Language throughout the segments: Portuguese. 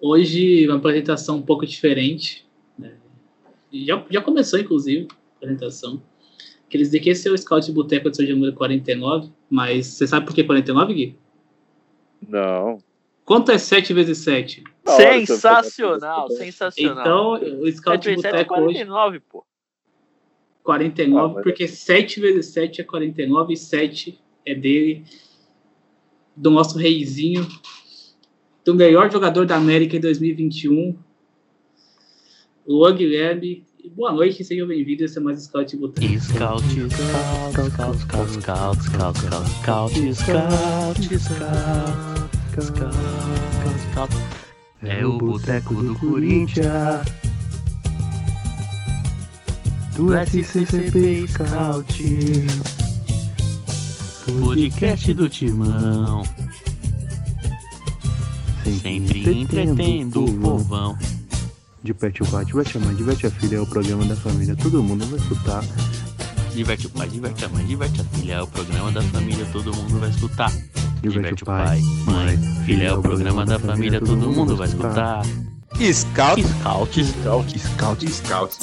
Hoje, uma apresentação um pouco diferente. Né? Já, já começou, inclusive, a apresentação. Queria dizer que esse é o Scout de Boteco de seu número 49, mas você sabe por que 49, Gui? Não. Quanto é 7 vezes 7? Sensacional, sensacional. Então, o Scout de Boteco é 49, hoje... pô. 49, ah, mas... porque 7 vezes 7 é 49 e 7 é dele, do nosso reizinho, do melhor jogador da América em 2021, Luan Guilherme. Boa noite, sejam bem-vindos. Esse é mais Scout Scout, Scout, Scout, Scout, Scout, Scout, Scout, Scout, Scout, Scout. É o Boteco do Corinthians. Do SCCP Scout. Podcast do Timão. Sempre entretendo o povão. De pet o pai, diverte a mãe, diverte a filha, é o programa da família, todo mundo vai escutar. Diverte o pai, diverte a mãe, diverte a filha, é o programa da família, todo mundo vai escutar. Diverte o pai, mãe, filha, é o programa da família, todo mundo vai escutar. Scout. Scout. Scout. Scout. Scout.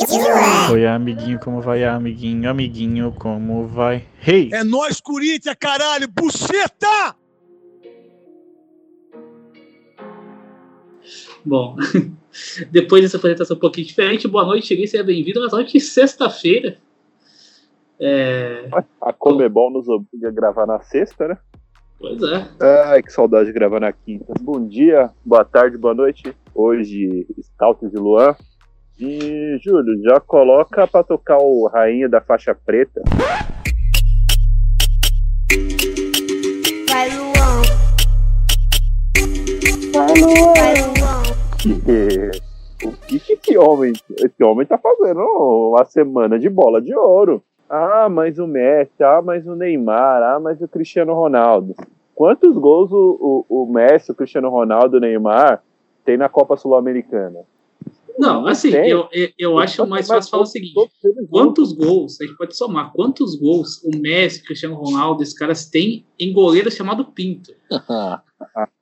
Oi, amiguinho, como vai, amiguinho? Amiguinho, como vai? Hey! É nós, Corinthians, caralho! Buceta! Bom, depois dessa apresentação um pouquinho diferente, boa noite, cheguei, seja bem-vindo. Mas noite sexta-feira. É... A Comebol nos obriga a gravar na sexta, né? Pois é. Ai, que saudade de gravar na quinta. Bom dia, boa tarde, boa noite. Hoje, Scout de Luan. E, Júlio, já coloca pra tocar o Rainha da Faixa Preta. Vai, Luan. Vai, Luan. Vai, Luan. O que, que esse homem, esse homem tá fazendo? Uma semana de bola de ouro. Ah, mas o Messi, ah, mas o Neymar, ah, mas o Cristiano Ronaldo. Quantos gols o, o, o Messi, o Cristiano Ronaldo, o Neymar tem na Copa Sul-Americana? Não, assim, eu, eu, eu acho mais fácil falar o seguinte: quantos gols, a gente pode somar, quantos gols o Messi, Cristiano Ronaldo, esses caras têm em goleiro chamado Pinto?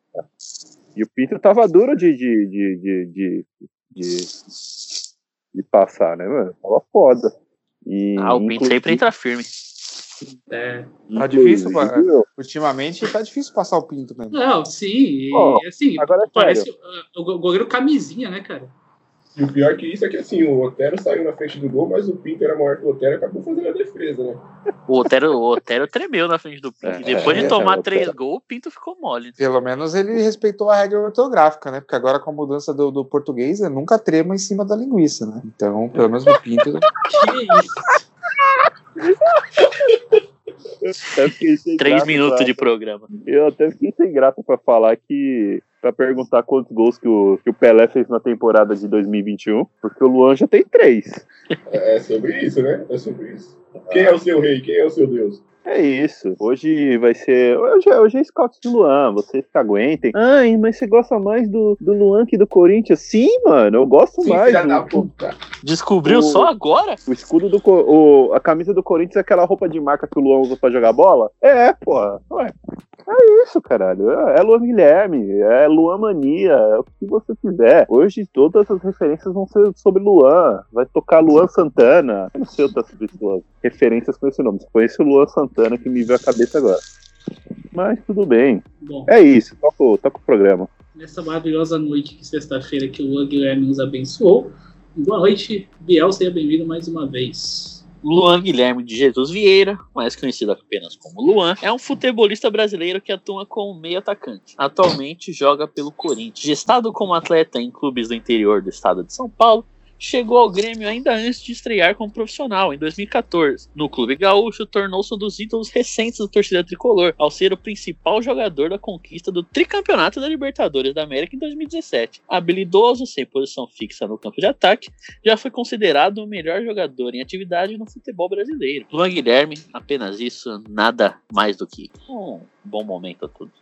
e o Pinto tava duro de, de, de, de, de, de, de passar, né, mano? Tava foda. E, ah, o Pinto sempre entra firme. É. Tá difícil, ultimamente tá difícil passar o Pinto mesmo. Não, sim, oh, assim, agora é parece uh, o goleiro camisinha, né, cara? E o pior que isso é que assim, o Otero saiu na frente do gol, mas o Pinto era maior que o Otero e acabou fazendo a defesa, né? O Otero, o Otero tremeu na frente do Pinto. É, depois de tomar é, três gols, o Pinto ficou mole. Pelo menos ele respeitou a regra ortográfica, né? Porque agora com a mudança do, do português, é nunca trema em cima da linguiça, né? Então, pelo menos o Pinto. que isso? Três minutos de programa. Eu até fiquei sem graça pra falar que para perguntar quantos gols que o, que o Pelé fez na temporada de 2021, porque o Luan já tem três. É sobre isso, né? É sobre isso. Quem é o seu rei? Quem é o seu Deus? É isso. Hoje vai ser. Hoje, é, hoje é Scout de Luan. Vocês que aguentem. Ai, mas você gosta mais do, do Luan que do Corinthians? Sim, mano. Eu gosto Sim, mais. Do, Descobriu o, só agora? O escudo do. O, a camisa do Corinthians é aquela roupa de marca que o Luan usa pra jogar bola? É, pô. Ué. É isso, caralho. É, é Luan Guilherme, é Luan Mania, é o que você quiser. Hoje todas as referências vão ser sobre Luan. Vai tocar Luan Santana. Eu não sei outras referências com esse nome. Conheço o Luan Santana que me veio a cabeça agora. Mas tudo bem. Bom, é isso, toca, toca o programa. Nessa maravilhosa noite de sexta-feira que o Luan Guilherme nos abençoou. Boa noite, Biel, seja bem-vindo mais uma vez. Luan Guilherme de Jesus Vieira, mais conhecido apenas como Luan, é um futebolista brasileiro que atua como meio atacante. Atualmente joga pelo Corinthians. Gestado como atleta em clubes do interior do estado de São Paulo, chegou ao Grêmio ainda antes de estrear como profissional, em 2014. No Clube Gaúcho, tornou-se um dos ídolos recentes da torcida tricolor, ao ser o principal jogador da conquista do tricampeonato da Libertadores da América em 2017. Habilidoso, sem posição fixa no campo de ataque, já foi considerado o melhor jogador em atividade no futebol brasileiro. Luan Guilherme, apenas isso, nada mais do que um bom momento a todos.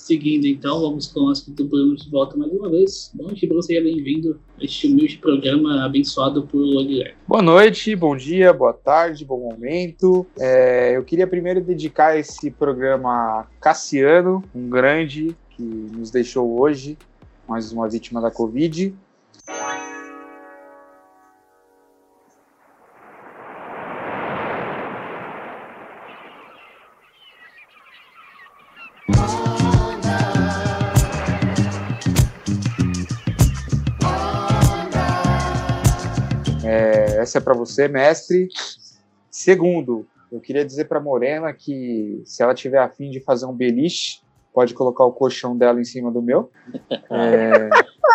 Seguindo então, vamos com nosso Bruno de volta mais uma vez. Bom dia, você seja bem-vindo a este humilde programa abençoado por Guilherme. Boa noite, bom dia, boa tarde, bom momento. É, eu queria primeiro dedicar esse programa a Cassiano, um grande que nos deixou hoje. mais uma vítima da Covid. Essa é para você, mestre. Segundo, eu queria dizer para Morena que se ela tiver afim de fazer um beliche, pode colocar o colchão dela em cima do meu.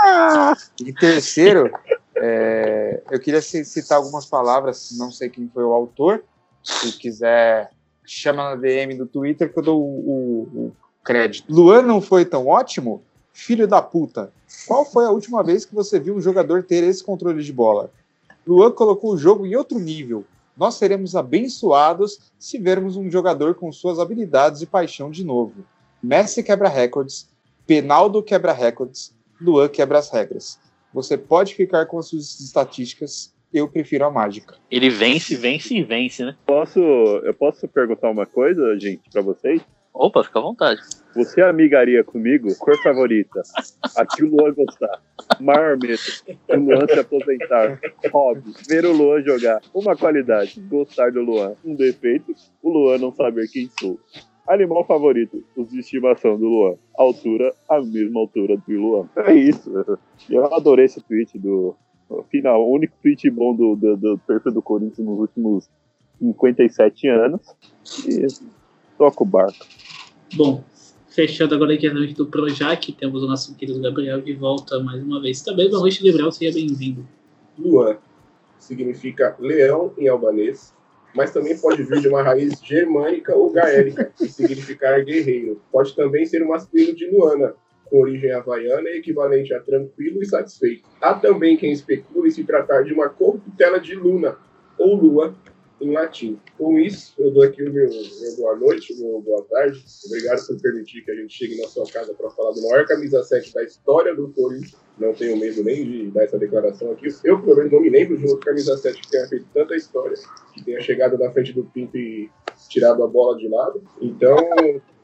É, e terceiro, é, eu queria citar algumas palavras, não sei quem foi o autor. Se quiser, chama na DM do Twitter que eu dou o, o, o crédito. Luan não foi tão ótimo? Filho da puta. Qual foi a última vez que você viu um jogador ter esse controle de bola? Luan colocou o jogo em outro nível. Nós seremos abençoados se vermos um jogador com suas habilidades e paixão de novo. Messi quebra recordes, Penaldo quebra recordes, Luan quebra as regras. Você pode ficar com as suas estatísticas, eu prefiro a mágica. Ele vence, vence e vence, né? Posso, eu posso perguntar uma coisa, gente, para vocês? Opa, fica à vontade. Você amigaria comigo? Cor favorita? A que o Luan gostar. Maior medo. O Luan se aposentar. Hobby. Ver o Luan jogar. Uma qualidade. Gostar do Luan. Um defeito. O Luan não saber quem sou. Animal favorito. Os de estimação do Luan. Altura. A mesma altura do Luan. É isso. Eu adorei esse tweet do. Final, o único tweet bom do, do, do perfil do Corinthians nos últimos 57 anos. E toca o barco. Bom, fechando agora aqui a noite do Projac, temos o nosso querido Gabriel de volta mais uma vez. Também, boa noite, Gabriel, seja bem-vindo. Luan significa leão em albanês, mas também pode vir de uma raiz germânica ou gaélica, e significar guerreiro. Pode também ser o masculino de Luana, com origem havaiana e equivalente a tranquilo e satisfeito. Há também quem especule se tratar de uma corruptela de Luna, ou Lua, em latim. Com isso, eu dou aqui o meu, meu boa noite, o meu boa tarde. Obrigado por permitir que a gente chegue na sua casa para falar do maior camisa 7 da história do Corinthians. Não tenho medo nem de dar essa declaração aqui. Eu, pelo menos, não me lembro de outro camisa 7 que tenha feito tanta história, que tenha chegado na frente do Pinto e tirado a bola de lado. Então,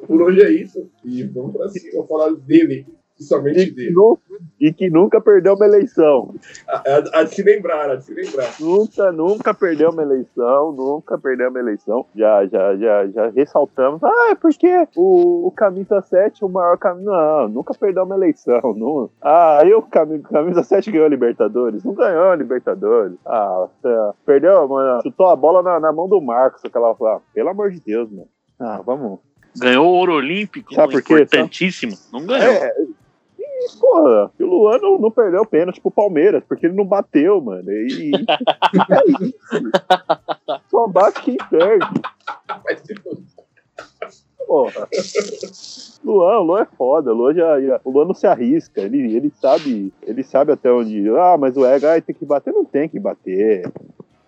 por hoje é isso. E vamos para cima, falar dele somente E que, dele. nu- e que nunca perdeu uma eleição. A, a- a de se lembrar, a de se lembrar. Nunca, nunca perdeu uma eleição, nunca perdeu uma eleição. Já, já, já, já ressaltamos. Ah, é porque o, o Camisa 7 é o maior caminho. Não, nunca perdeu uma eleição. Não. Ah, aí o Cami- Camisa 7 ganhou a Libertadores. Não ganhou a Libertadores. Ah, tá. perdeu, mano. Chutou a bola na, na mão do Marcos. Aquela, ah, pelo amor de Deus, mano. Ah, vamos. Ganhou o ouro olímpico, Sabe importantíssimo. Não ganhou. É. E, porra, o Luan não, não perdeu pênalti pro Palmeiras, porque ele não bateu, mano. E, é isso. Só bate quem perde. Porra. Luan, o Luan é foda, o Luan, já, já- o Luan não se arrisca, ele, ele sabe, ele sabe até onde. Ah, mas o Ega tem que bater, não tem que bater.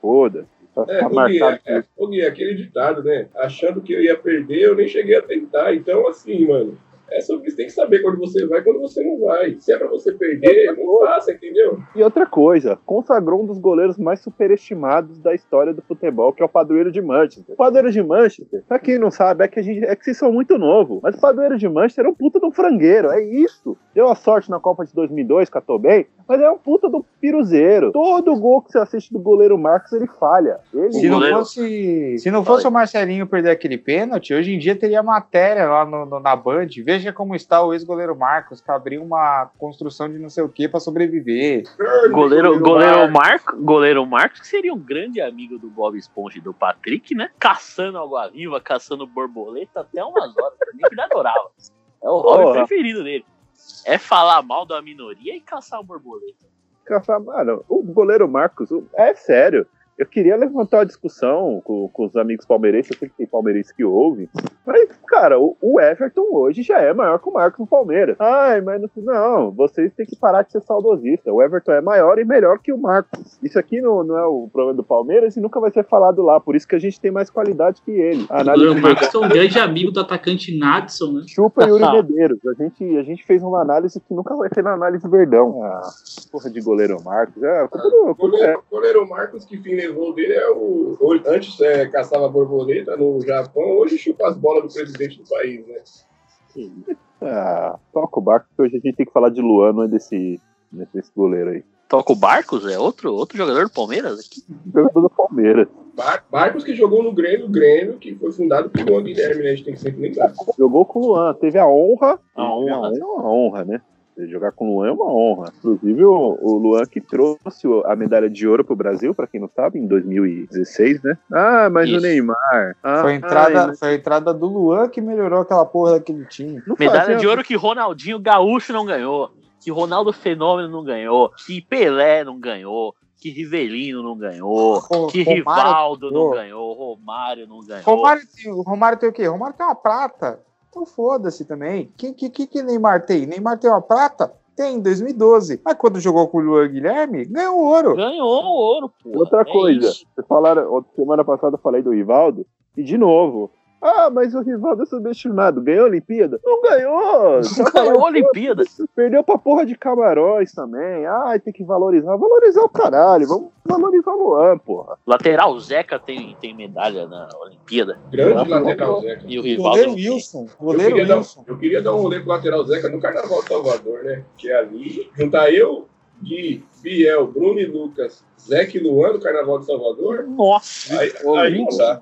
Foda-se. Tá, É, tá o Gui, é, é, o Gui, aquele ditado, né? Achando que eu ia perder, eu nem cheguei a tentar. Então, assim, mano, é sobre isso. Tem que saber quando você vai e quando você não vai. Se é pra você perder, não faça, entendeu? E outra coisa, consagrou um dos goleiros mais superestimados da história do futebol, que é o Padroeiro de Manchester. O Padroeiro de Manchester, pra quem não sabe, é que, a gente, é que vocês são muito novo, mas o Padroeiro de Manchester é um puta de um frangueiro, é isso. Deu a sorte na Copa de 2002, catou bem, mas é um puta do piruzeiro. Todo gol que você assiste do goleiro Marcos, ele falha. Ele Se não, goleiro- fosse, se não fosse o Marcelinho perder aquele pênalti, hoje em dia teria matéria lá no, no- na Band. Veja como está o ex-goleiro Marcos, que abriu uma construção de não sei o que para sobreviver. Goleiro, goleiro, Marcos. Marco, goleiro Marcos, que seria um grande amigo do Bob Esponja e do Patrick, né? Caçando água-viva, caçando borboleta até umas horas. Nem que ele adorava. É o hobby Porra. preferido dele. É falar mal da minoria e caçar borboleta. Caçar- Mano, o goleiro Marcos, é sério. Eu queria levantar uma discussão com, com os amigos palmeirenses, eu sei que tem palmeirenses que ouvem. Mas, cara, o, o Everton hoje já é maior que o Marcos no Palmeiras. Ai, mas no, não, vocês têm que parar de ser saudosista. O Everton é maior e melhor que o Marcos. Isso aqui não, não é o problema do Palmeiras e nunca vai ser falado lá. Por isso que a gente tem mais qualidade que ele. A O análise goleiro Marcos é um grande amigo do atacante Nadson, né? Chupa Yuri Medeiros. A gente, a gente fez uma análise que nunca vai ter na análise Verdão. Ah, porra de goleiro Marcos. É, a culpa do- a culpa é- Goleiro, goleiro Marcos, que fim levou dele é o. Antes é, caçava borboleta no Japão, hoje chupa as bolas do presidente do país, né? Ah, toca o barco, porque hoje a gente tem que falar de Luan, não é desse, desse goleiro aí. Toca o Barcos? É outro, outro jogador do Palmeiras? aqui? Jogador do Palmeiras. Bar- Barcos que jogou no Grêmio, Grêmio, que foi fundado por Luan Guilherme, né? A gente tem que sempre lembrar. Jogou com o Luan, teve a honra. A honra. Uma honra, né? Jogar com o Luan é uma honra. Inclusive, o, o Luan que trouxe a medalha de ouro pro Brasil, pra quem não sabe, em 2016, né? Ah, mas Isso. o Neymar. Ah, Foi a, entrada, ai, foi a entrada do Luan que melhorou aquela porra daquele time. não Medalha fazia- de ouro que Ronaldinho Gaúcho não ganhou, que Ronaldo Fenômeno não ganhou, que Pelé não ganhou, que Rivelino não ganhou, Ro- que Romário Rivaldo não ganhou. ganhou, Romário não ganhou. Romário, tem- Romário tem o quê? Romário tem uma prata. Então foda-se também. O que, que, que, que Neymar tem? Neymar tem uma prata? Tem, em 2012. Mas quando jogou com o Luan Guilherme, ganhou ouro. Ganhou o ouro, pô. Outra É coisa, isso. vocês falaram, semana passada eu falei do Rivaldo, e de novo. Ah, mas o Rivaldo é subestimado. Ganhou a Olimpíada? Não ganhou! Só Ganhou a Olimpíada. Perdeu pra porra de Camarões também. Ai, tem que valorizar. Valorizar o caralho. Vamos valorizar o Luan, porra. Lateral Zeca tem, tem medalha na Olimpíada. Grande lateral Zeca. E o Rivaldo. Goleiro não. Wilson. Eu Goleiro queria, dar, Wilson. eu queria dar um rolê pro lateral Zeca no Carnaval de Salvador, né? Que é ali, juntar eu, Gui, Biel, Bruno e Lucas, Zeca e Luan no Carnaval de Salvador. Nossa. Aí, aí não dá.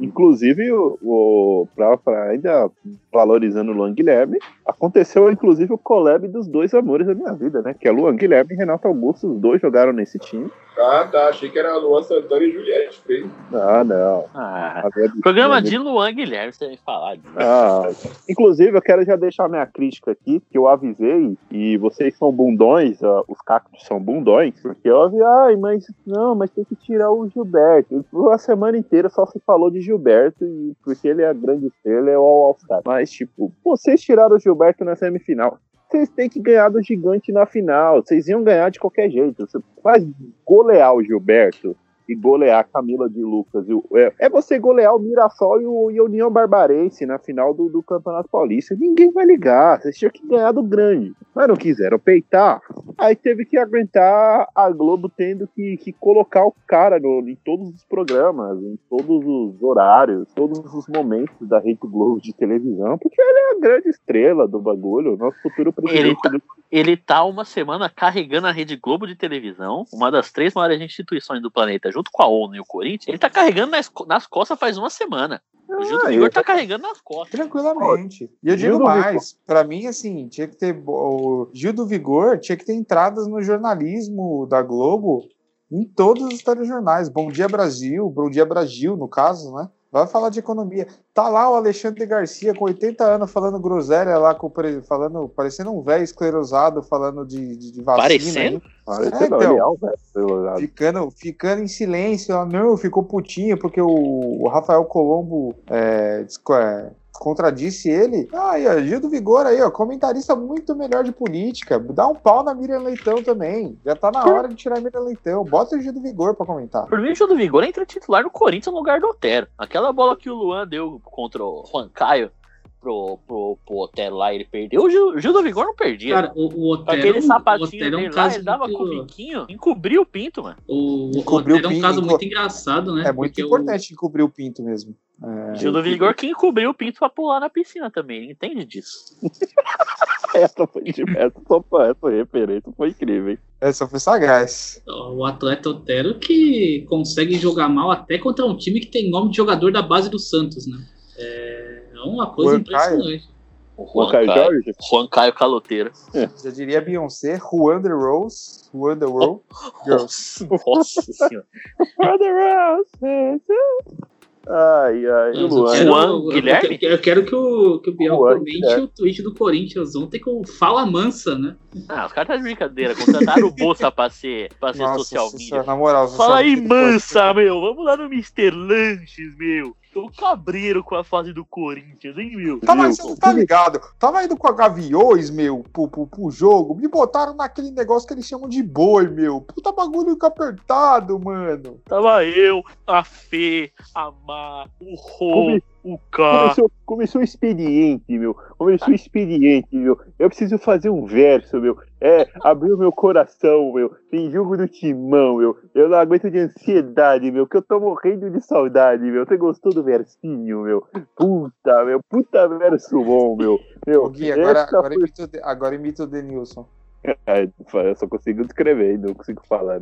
Inclusive, o, o pra, pra ainda valorizando o Luan Guilherme, aconteceu inclusive o collab dos dois amores da minha vida, né? Que é Luan Guilherme e Renato Augusto. Os dois jogaram nesse time. Ah, tá. Achei que era Luan Santana e Juliette Freire. Ah, não. Ah, minha- programa de Luan Guilherme, você vai falar disso. Ah, inclusive, eu quero já deixar minha crítica aqui, que eu avisei, e vocês são bundões, ó, os cactos são bundões, porque eu avisei, ai, mas não, mas tem que tirar o Gilberto. A semana inteira só se falou de Gilberto, e porque ele é a grande estrela, é o All-Star. Mas, tipo, vocês tiraram o Gilberto na semifinal. Vocês têm que ganhar do gigante na final. Vocês iam ganhar de qualquer jeito. Você faz golear o Gilberto e golear a Camila de Lucas. o- É, é você golear o Mirassol e, o, e a União Barbarense na final do, do Campeonato Paulista. Ninguém vai ligar. Vocês tinham que ganhar do grande. Mas não quiseram peitar. Aí teve que aguentar a Globo tendo que, que colocar o cara no- em todos os programas, em todos os horários, todos os momentos da Rede Globo de televisão, porque ele é a grande estrela do bagulho, o nosso futuro presidente. Ele tá- do- Ele tá uma semana carregando a Rede Globo de televisão, uma das três maiores instituições do planeta, junto com a ONU e o Corinthians. Ele tá carregando nas, nas costas faz uma semana. O Gil do Ah, Vigor tá carregando nas costas. Tranquilamente. E eu Gil digo mais, pra mim, assim, tinha que ter. O Gil do Vigor tinha que ter entradas no jornalismo da Globo em todos os telejornais. Bom Dia Brasil, Bom Dia Brasil, no caso, né? Vai falar de economia. Tá lá o Alexandre Garcia com 80 anos falando groselha lá, com, falando, parecendo um velho esclerosado falando de, de, de vacina. Parecendo? hein? Parece É, não, então. velho. Ficando, ficando em silêncio, ela não, ficou putinha porque o, o Rafael Colombo é, é, contradisse ele. Ah, aí, ó, Gil do Vigor aí, ó, comentarista muito melhor de política. Dá um pau na Miriam Leitão também. Já tá na hora de tirar a Miriam Leitão. Bota o Gil do Vigor pra comentar. Por mim, o Gil do Vigor entra titular no Corinthians no lugar do Otero. Aquela bola que o Luan deu contra o Juan Caio pro, pro, pro Otero lá, ele perdeu. O Gil, o Gil do Vigor não perdia. Cara, o, o Otero, Aquele o sapatinho Otero é dele um lá, caso ele dava muito, com o biquinho, encobria o pinto, mano. o, o Encobriu Otero é um caso pinto, muito engraçado, né? É muito Porque o- importante encobrir o pinto mesmo. É, Gil do Vigor que encobriu o pinto pra pular na piscina também, ele entende disso. Essa foi de essa, só pra- essa referência foi incrível, hein? essa foi sagaz. o atleta Otero que consegue jogar mal até contra um time que tem nome de jogador da base do Santos, né? É uma coisa Juan Caio. impressionante. O Juan Juan Caio Caio, Jorge? Juan Caio Caloteiro. Já diria Beyoncé, Juan the Rose, Juan the World. Girls. Nossa, senhora. Ai, ai, Mas Luan. eu, quero, Juan eu- Guilherme? eu quero que o, que o Biel Juan comente Guilherme. o tweet do Corinthians ontem com fala mansa, né? Ah, os caras tá de brincadeira. Contrataram o Bolsa pra ser, pra ser Nossa, social media. na moral. Fala aí, mansa, meu. Vamos lá no Mr. Lanches, meu. Tô cabreiro com a fase do Corinthians, hein, meu? Tá, mas você tá ligado? Tava indo com a Gaviões, meu, pro, pro, pro jogo. Me botaram naquele negócio que eles chamam de boi, meu. Puta bagulho apertado, mano. Tava eu, a Fê, a Má, o Rô, O cara. Começou, começou expediente, meu. Começou expediente, meu. Eu preciso fazer um verso, meu. É, abriu meu coração, meu. Tem jogo do timão, meu. Eu não aguento de ansiedade, meu. Que eu tô morrendo de saudade, meu. Você gostou do versinho, meu? Puta, meu. Puta verso bom, meu. Meu, Gui, agora, agora, foi- imita agora imita o Denilson. É, eu só consigo descrever, não consigo falar.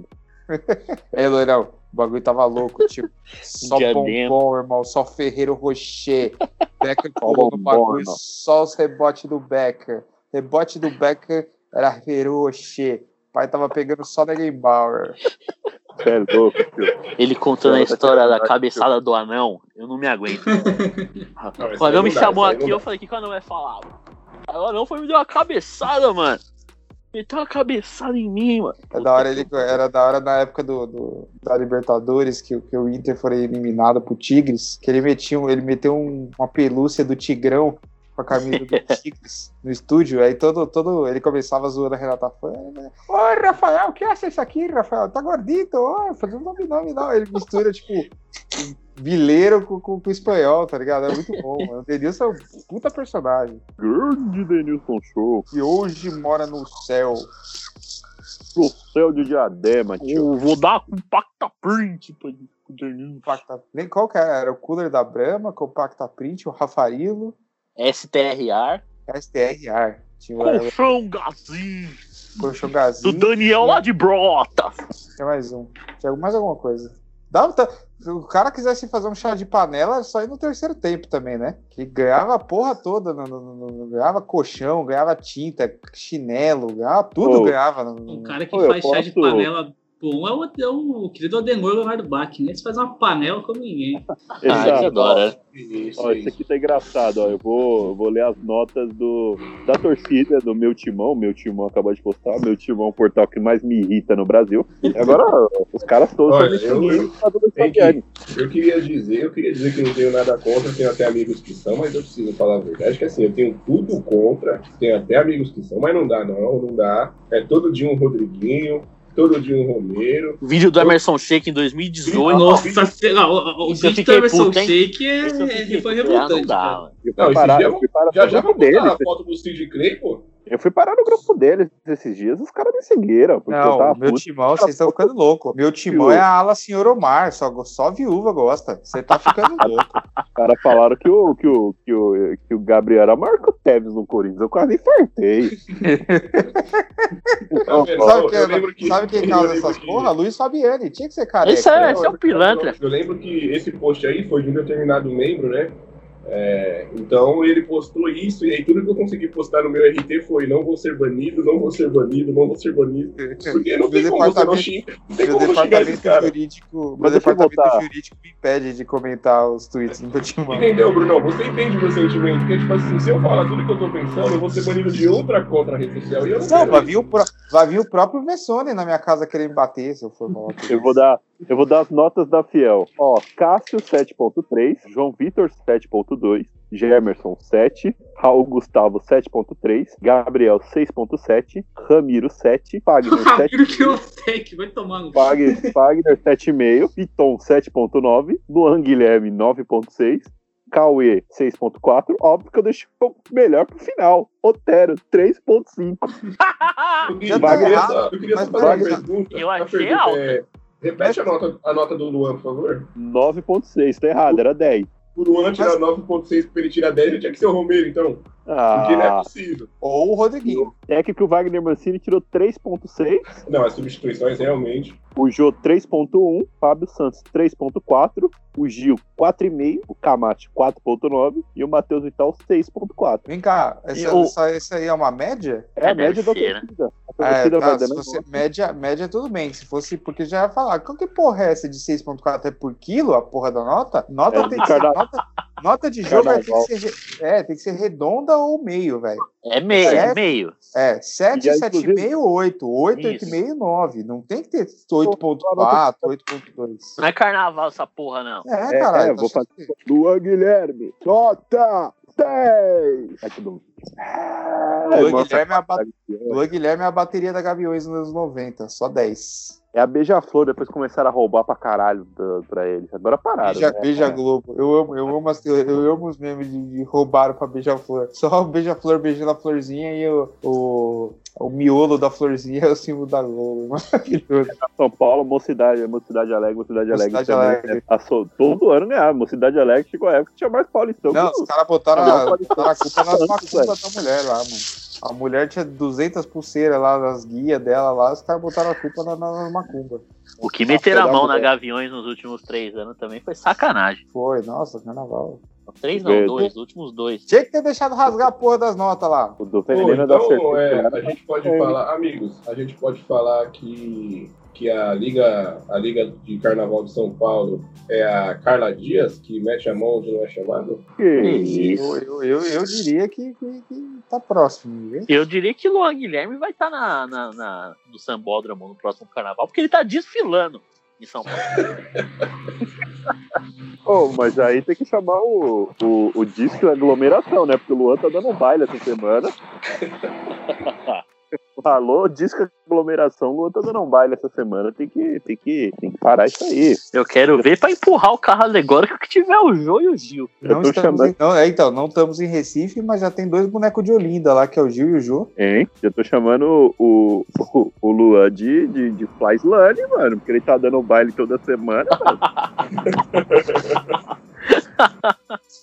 Ei, Loirão, o bagulho tava louco, tipo, só Diadema. bombom, irmão, só Ferreiro Rocher. Becker Só colou no bagulho, irmão. só os rebotes do Becker. Rebote do Becker era Ferreiro Rocher. O pai tava pegando só Negenbauer. É louco, tio. Ele contando a tá história da cabeçada do anão, eu não me aguento. Não, O anão aí me não dá, chamou aí aqui, não eu falei, o que que o anão vai falar? Aí o anão foi me deu uma cabeçada, mano. Meteu uma cabeçada em mim, mano. É da hora ele, era da hora na época do, do- da Libertadores, que, o- que o Inter foi eliminado pro Tigres, que ele, metia, ele meteu um- uma pelúcia do Tigrão com a camisa do Tigres no estúdio, aí todo, todo ele começava zoando a Renata Fã. né? Oi, Rafael, o que acha isso aqui, Rafael? Tá gordito, ó, fazendo nome, nome, não. Ele mistura, tipo, vileiro com, com, com espanhol, tá ligado? É muito bom, mano. O Denilson é um puta personagem. Grande Denilson Show. Que hoje mora no céu. Pro céu de diadema, tio. Eu vou dar compacta print pra. Compacta... Nem qual que era? Era o cooler da Brahma, Compacta Print, o Rafarilo, STRR. STRR. Tinha Colchão Gazinho. Colchão Do Gazinho. Daniel lá de Brota. Tinha mais um. Tinha mais alguma coisa. Dá, tá- se o cara quisesse fazer um chá de panela, só ir no terceiro tempo também, né? Que ganhava a porra toda. no- no- no- no- ganhava colchão, ganhava tinta, chinelo, ganhava tudo, ganhava. no- no- O cara que Ô, eu faz chá de panela bom é o, é o querido Adenor Leonardo Bach, né? Esse faz uma panela como ninguém. Ah, adora. Isso, Ó, isso isso. aqui tá engraçado, ó. Eu vou, eu vou ler as notas do, da torcida do meu timão. Meu timão acabou de postar. Meu timão é o portal que mais me irrita no Brasil. E agora, os caras todos Olha, estão eu- que- Fabiani. Eu queria dizer, eu queria dizer que não tenho nada contra, tenho até amigos que são, mas eu preciso falar a verdade, que assim, eu tenho tudo contra, tenho até amigos que são, mas não dá não, não dá. É todo dia um Rodriguinho, todo dia um Romero. Vídeo do Emerson Sheik em 2018. Nossa, senhora, o, vídeo do Emerson puto? Shake é, foi. Ah, não revoltante. dá, cara. mano. Eu Não, esse dia eu Já já vou deles. a foto do Sid Clay, pô. Eu fui parar no grupo deles esses dias, os caras me seguiram. Porque eu Não, tava meu puto. timão, vocês estão ficando louco. Meu timão é a ala Senhor Omar, só, só viúva gosta. Você tá ficando louco. Os caras falaram que o, que, o, que, o, que o Gabriel era maior que o Tevez no Corinthians. Eu quase infartei. Vendo? Sabe, Eu quem- lembro que- sabe quem causa essas que- porra? Luiz Fabiani. Tinha que ser careca. Esse é, né? esse é um pilantra. Eu lembro que esse post aí foi de um determinado membro, né? É, então ele postou isso, e aí tudo que eu consegui postar no meu RT foi não vou ser banido, não vou ser banido, não vou ser banido. Porque não tem como você não xingar. Não tem como xingar esse cara. jurídico, meu Mas departamento jurídico me impede de comentar os tweets do timão. Entendeu, Bruno? Você entende o meu sentimento? Porque, tipo assim, se eu falar tudo que eu tô pensando, eu vou ser banido de outra contra a rede social. E eu não, Não, quero vai isso. Vai vir o próprio Vessone na minha casa querer me bater se eu for falar. Eu vou dar, eu vou dar as notas da Fiel. Ó, Cássio 7.3, João Vitor 7.2, Gemerson 7, Raul Gustavo 7.3, Gabriel 6.7, Ramiro 7, Fagner 7, Ramiro que eu sei que vai tomar no Fagner, Fagner 7,5, Piton 7.9, Luan Guilherme 9.6, Cauê 6.4, óbvio que eu deixei melhor pro final. Otero 3.5. Eu queria, Já eu tá queria errado, só, eu queria só fazer uma pergunta. eu achei pergunta alto. é, repete a nota, a nota do Luan, por favor. 9.6, tá errado, era 10. O Luan tirar 9.6 pra ele tirar 10, já tinha que ser o Romero, então. Porque não é Ah, possível. Ou o Rodriguinho. é que o Wagner Mancini tirou 3.6, Não, as substituições realmente. o Jô 3.1, Fábio Santos 3.4, o Gil 4,5, o Camate 4.9 e o Matheus Vital 6.4. Vem cá, essa, E o- essa, essa aí é uma média? É a É, média da né? torcida. A É, torcida tá, se dando você, média, média tudo bem. Se fosse, porque já ia falar, qual que porra é essa de 6.4? É por quilo a porra da nota? Nota É, tem que ser, nota, nota de jogo é, tem, que ser, é, tem que ser redonda ou meio, velho. É meio, É. é meio. É, 7, E aí, 7,5, 8. 8, Isso. 8,5, 9. Não tem que ter 8.4, 8.2. Não é carnaval essa porra, não. É, É, caralho. é, tá vou fazer- Luan Guilherme, nota 10. Ai, que bom. Ah, nossa, Guilherme, é a ba- cara, Luan Guilherme é a bateria da Gaviões nos anos 90, só 10. É a Beija-Flor, depois começaram a roubar pra caralho da- pra eles. Agora pararam. Beija, né? Beija Globo. Eu amo, eu amo, as- eu, amo os memes de, de roubaram pra Beija-Flor. Só o Beija-Flor beijando a florzinha e o, o, o miolo da florzinha é o símbolo da Globo. Maravilhoso. São Paulo, Mocidade, Mocidade Alegre, Mocidade Alegre. Mocidade Alegre. né? Passou todo ano ganhava. Mocidade Alegre chegou a época que tinha mais Paulistão. Não, que os caras botaram, a- Não, pode- botaram a culpa nas Santos, da mulher lá, mano. A mulher tinha 200 pulseiras lá nas guias dela lá, os caras botaram a culpa na, na, na macumba. O que meteram a mão na. Gaviões nos últimos três anos também foi sacanagem. Foi, nossa, carnaval. Três não, Verdade. dois, os últimos dois. Tinha que ter deixado rasgar a porra das notas lá. O do Pô, Veneno da então, Certeza. é, cara. a gente pode É. falar, amigos, a gente pode falar que, que a Liga, a Liga de Carnaval de São Paulo é a Carla Dias, que mete a mão onde não é chamado? Que Isso. Eu, eu, eu, eu diria que, que, que tá próximo, viu? Eu diria que Luan Guilherme vai estar na, na, na- no Sambódromo no próximo carnaval, porque ele tá desfilando em São Paulo. Oh, mas aí tem que chamar o, o, o disco aglomeração, né? Porque o Luan tá dando baile essa semana. Alô, disco aglomeração, o Luan tá dando um baile essa semana. Tem que, tem que, tem que parar isso aí. Eu quero ver pra empurrar o carro alegórico que tiver o Jô e o Gil. Eu Não estamos chamando- em, não, é, então, não estamos em Recife, mas já tem dois bonecos de Olinda lá, que é o Gil e o Jô. Hein? Eu tô chamando o, o, o Luan de, de, de Fly Slane, mano. Porque ele tá dando baile toda semana.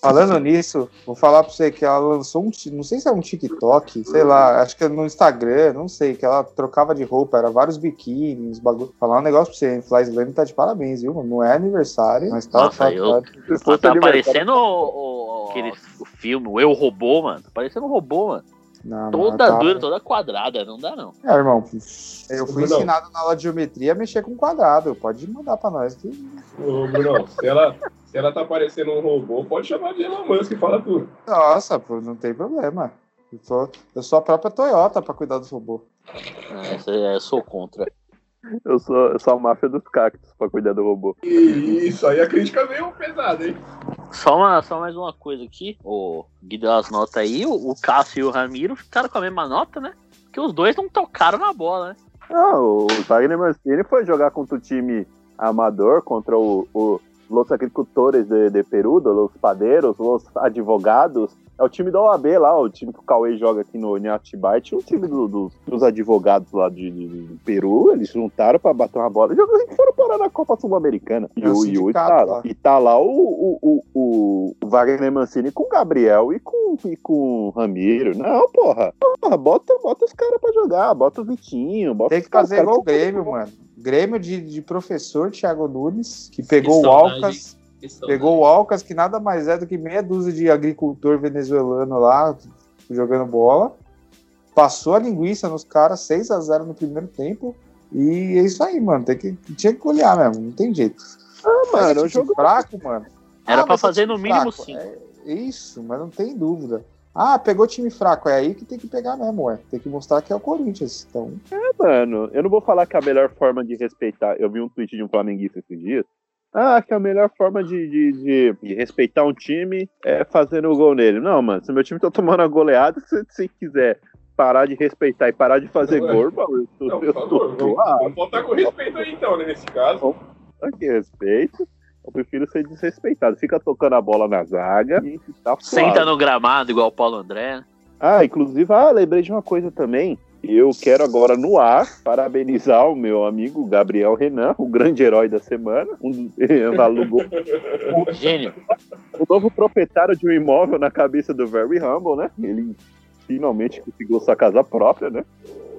Falando nisso, vou falar pra você que ela lançou um, não sei se é um TikTok, sei lá, acho que é no Instagram, não sei, que ela trocava de roupa, era vários biquínis, bagulho. Falar um negócio pra você, hein? Fly Slane tá de parabéns, viu? Não é aniversário, mas tá, Nossa, tá, eu- tá- tá parecendo o, o- aquele, filme, o Eu Robô, mano. Tá parecendo um robô, mano. não, não, Toda tá- dura, toda quadrada. Não dá, não. É, irmão, eu fui Não. ensinado na aula de geometria a mexer com quadrado, pode mandar pra nós. Que... Ô, Bruno, se ela, se ela tá parecendo um robô, pode chamar de Elon Musk e fala tudo. Nossa, pô, não tem problema. Eu sou, eu sou a própria Toyota pra cuidar dos robôs. É, essa- eu sou contra. Eu sou, eu sou a máfia dos cactos pra cuidar do robô. E isso aí a crítica veio pesada, hein? Só, uma, só mais uma coisa aqui. O Gui deu as notas aí. O, o Cássio e o Ramiro ficaram com a mesma nota, né? Porque os dois não tocaram na bola, né? Ah, o Wagner Mancini foi jogar contra o time amador, contra o, o Los Agricultores de, de Peru, los Padeiros, los Advogados. É o time da OAB lá, o time que o Cauê joga aqui no Atibaite, o time do- do- dos advogados lá de, de- de Peru. Eles juntaram pra bater uma bola e jogaram- e foram parar na Copa Sul-Americana. E, É o o, e, o- tá, lá. e tá lá o, o, o, o- o Wagner Mancini com o Gabriel e com, e com o Ramiro. Não, porra. Porra, bota, bota os caras pra jogar, bota o Vitinho, bota Tem que fazer igual o Grêmio, mano. Grêmio de, de professor Thiago Nunes, que pegou o saudade. Alcas, Que saudade. pegou o Alcas, que nada mais é do que meia dúzia de agricultor venezuelano lá, jogando bola. Passou a linguiça nos caras, 6 a 0 no primeiro tempo. E é isso aí, mano. Tem que, tinha que olhar mesmo, não tem jeito. Ah, Mas mano, é o time jogo fraco, mano. Era Ah, pra é fazer no mínimo fraco. cinco. É isso, mas não tem dúvida. Ah, pegou time fraco, é aí que tem que pegar mesmo, ué. Tem que mostrar que é o Corinthians. Então, Mano, eu não vou falar que a melhor forma de respeitar. Eu vi um tweet de um flamenguista esses dias. Ah, que a melhor forma de, de, de- de respeitar um time é fazendo o gol nele. Não, mano, se meu time tá tomando a goleada, se você quiser parar de respeitar e parar de fazer Não, é. gol, mano, eu, Não, eu, favor, tô- vamos, ah, vamos voltar com respeito aí então, né, nesse caso. que respeito. Eu prefiro ser desrespeitado. Fica tocando a bola na zaga e tá Senta no gramado igual o Paulo André. né? Ah, inclusive, ah, lembrei de uma coisa também. Eu quero agora no ar parabenizar o meu amigo Gabriel Renan, o grande herói da semana. Um, alugou Gênio. o novo proprietário de um imóvel na cabeça do Very Humble, né? Ele finalmente conseguiu sua casa própria, né?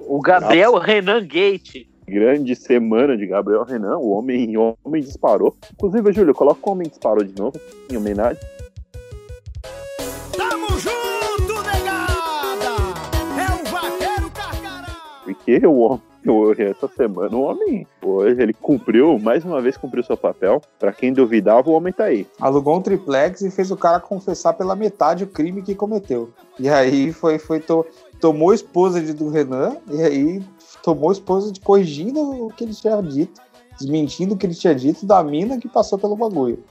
O Gabriel Renan Gate. Grande semana de Gabriel Renan, o homem, o homem disparou. Inclusive, Júlio, coloca o homem disparou de novo, em homenagem. Porque o homem, hoje, essa semana, o homem, hoje, ele cumpriu, mais uma vez cumpriu seu papel. Pra quem duvidava, o homem tá aí. alugou um triplex e fez o cara confessar pela metade o crime que cometeu. E aí foi, foi to- tomou esposa de, do Renan e aí tomou esposa de corrigindo o que ele tinha dito, desmentindo o que ele tinha dito da mina que passou pelo bagulho.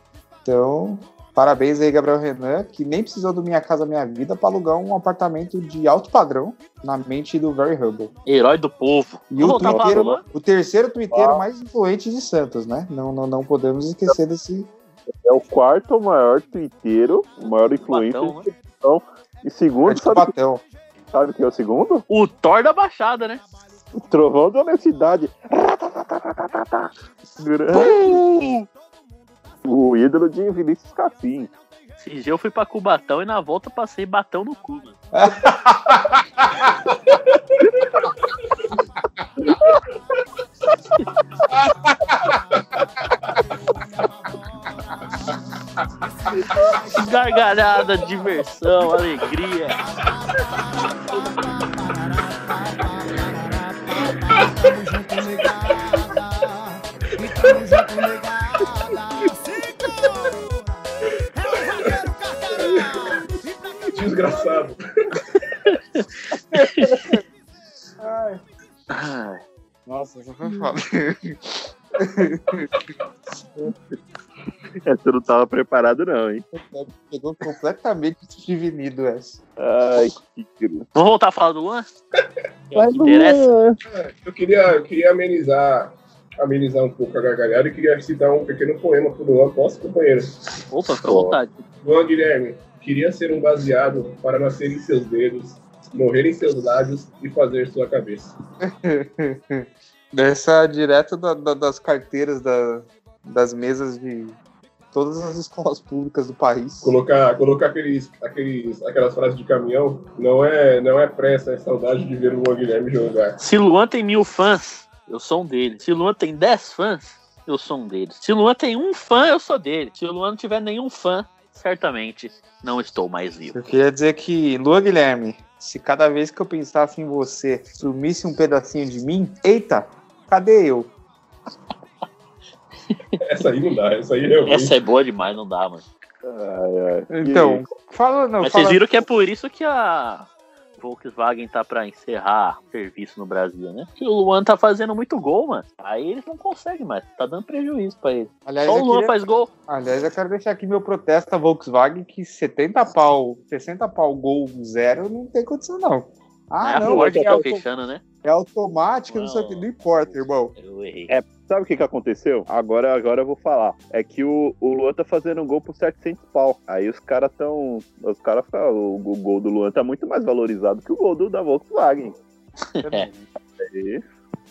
Então, Parabéns aí, Gabriel Renan, que nem precisou do Minha Casa Minha Vida para alugar um apartamento de alto padrão na mente do Very Humble. Herói do povo. E o, twitteiro, o terceiro twitteiro mais influente de Santos, né? Não, não, não podemos esquecer desse. É o quarto maior twitteiro, o maior influência. Batão, né? E segundo, Arte sabe, Batão. sabe quem é o segundo? O Thor da Baixada, né? O Trovão da Honestidade. Grande. O ídolo de Vinícius Cassim. Esse dia eu fui pra Cubatão e na volta passei batão no cu, mano. Gargalhada, diversão, alegria. Tava preparado, não, hein? Pegou completamente desprevenido essa. Ai, que grito. Vamos voltar a falar do Luan? É que interessa. Eu queria, eu queria amenizar, amenizar um pouco a gargalhada e queria citar um pequeno poema pro Luan. Posso, companheiro? Opa, fica à vontade. Luan Guilherme, queria ser um baseado para nascer em seus dedos, morrer em seus lábios e fazer sua cabeça. Essa direto da- da- das carteiras da- das mesas de todas as escolas públicas do país. Colocar, colocar aqueles, aqueles, aquelas frases de caminhão não é, não é pressa, é saudade de ver o Luan Guilherme jogar. Se Luan tem mil fãs, eu sou um deles. Se Luan tem dez fãs, eu sou um deles. Se Luan tem um fã, eu sou dele. Se o Luan não tiver nenhum fã, certamente não estou mais vivo. Eu queria dizer que, Lua Guilherme, se cada vez que eu pensasse em você sumisse um pedacinho de mim, eita, cadê eu? Essa aí não dá, essa aí realmente. Essa é boa demais, não dá, mano. Ai, ai. Então, fala não, Mas fala, vocês viram que é por isso que a Volkswagen tá pra encerrar o serviço no Brasil, né? Que o Luan tá fazendo muito gol, mano. Aí eles não conseguem mais. Tá dando prejuízo pra eles. aliás, Só o Luan queria- faz gol. aliás, eu quero deixar aqui meu protesto à Volkswagen que 70 pau, 60 pau gol zero não tem condição não. Ah, é a não, Ford é, que tá auto- fechando, né? é automático, não sei o que, não importa, irmão. Eu errei. É, sabe o que, que aconteceu? Agora, agora eu vou falar. É que o, o Luan tá fazendo um gol por 700 pau. Aí os caras tão. Os caras falam, o, o gol do Luan tá muito mais valorizado que o gol do, da Volkswagen. É.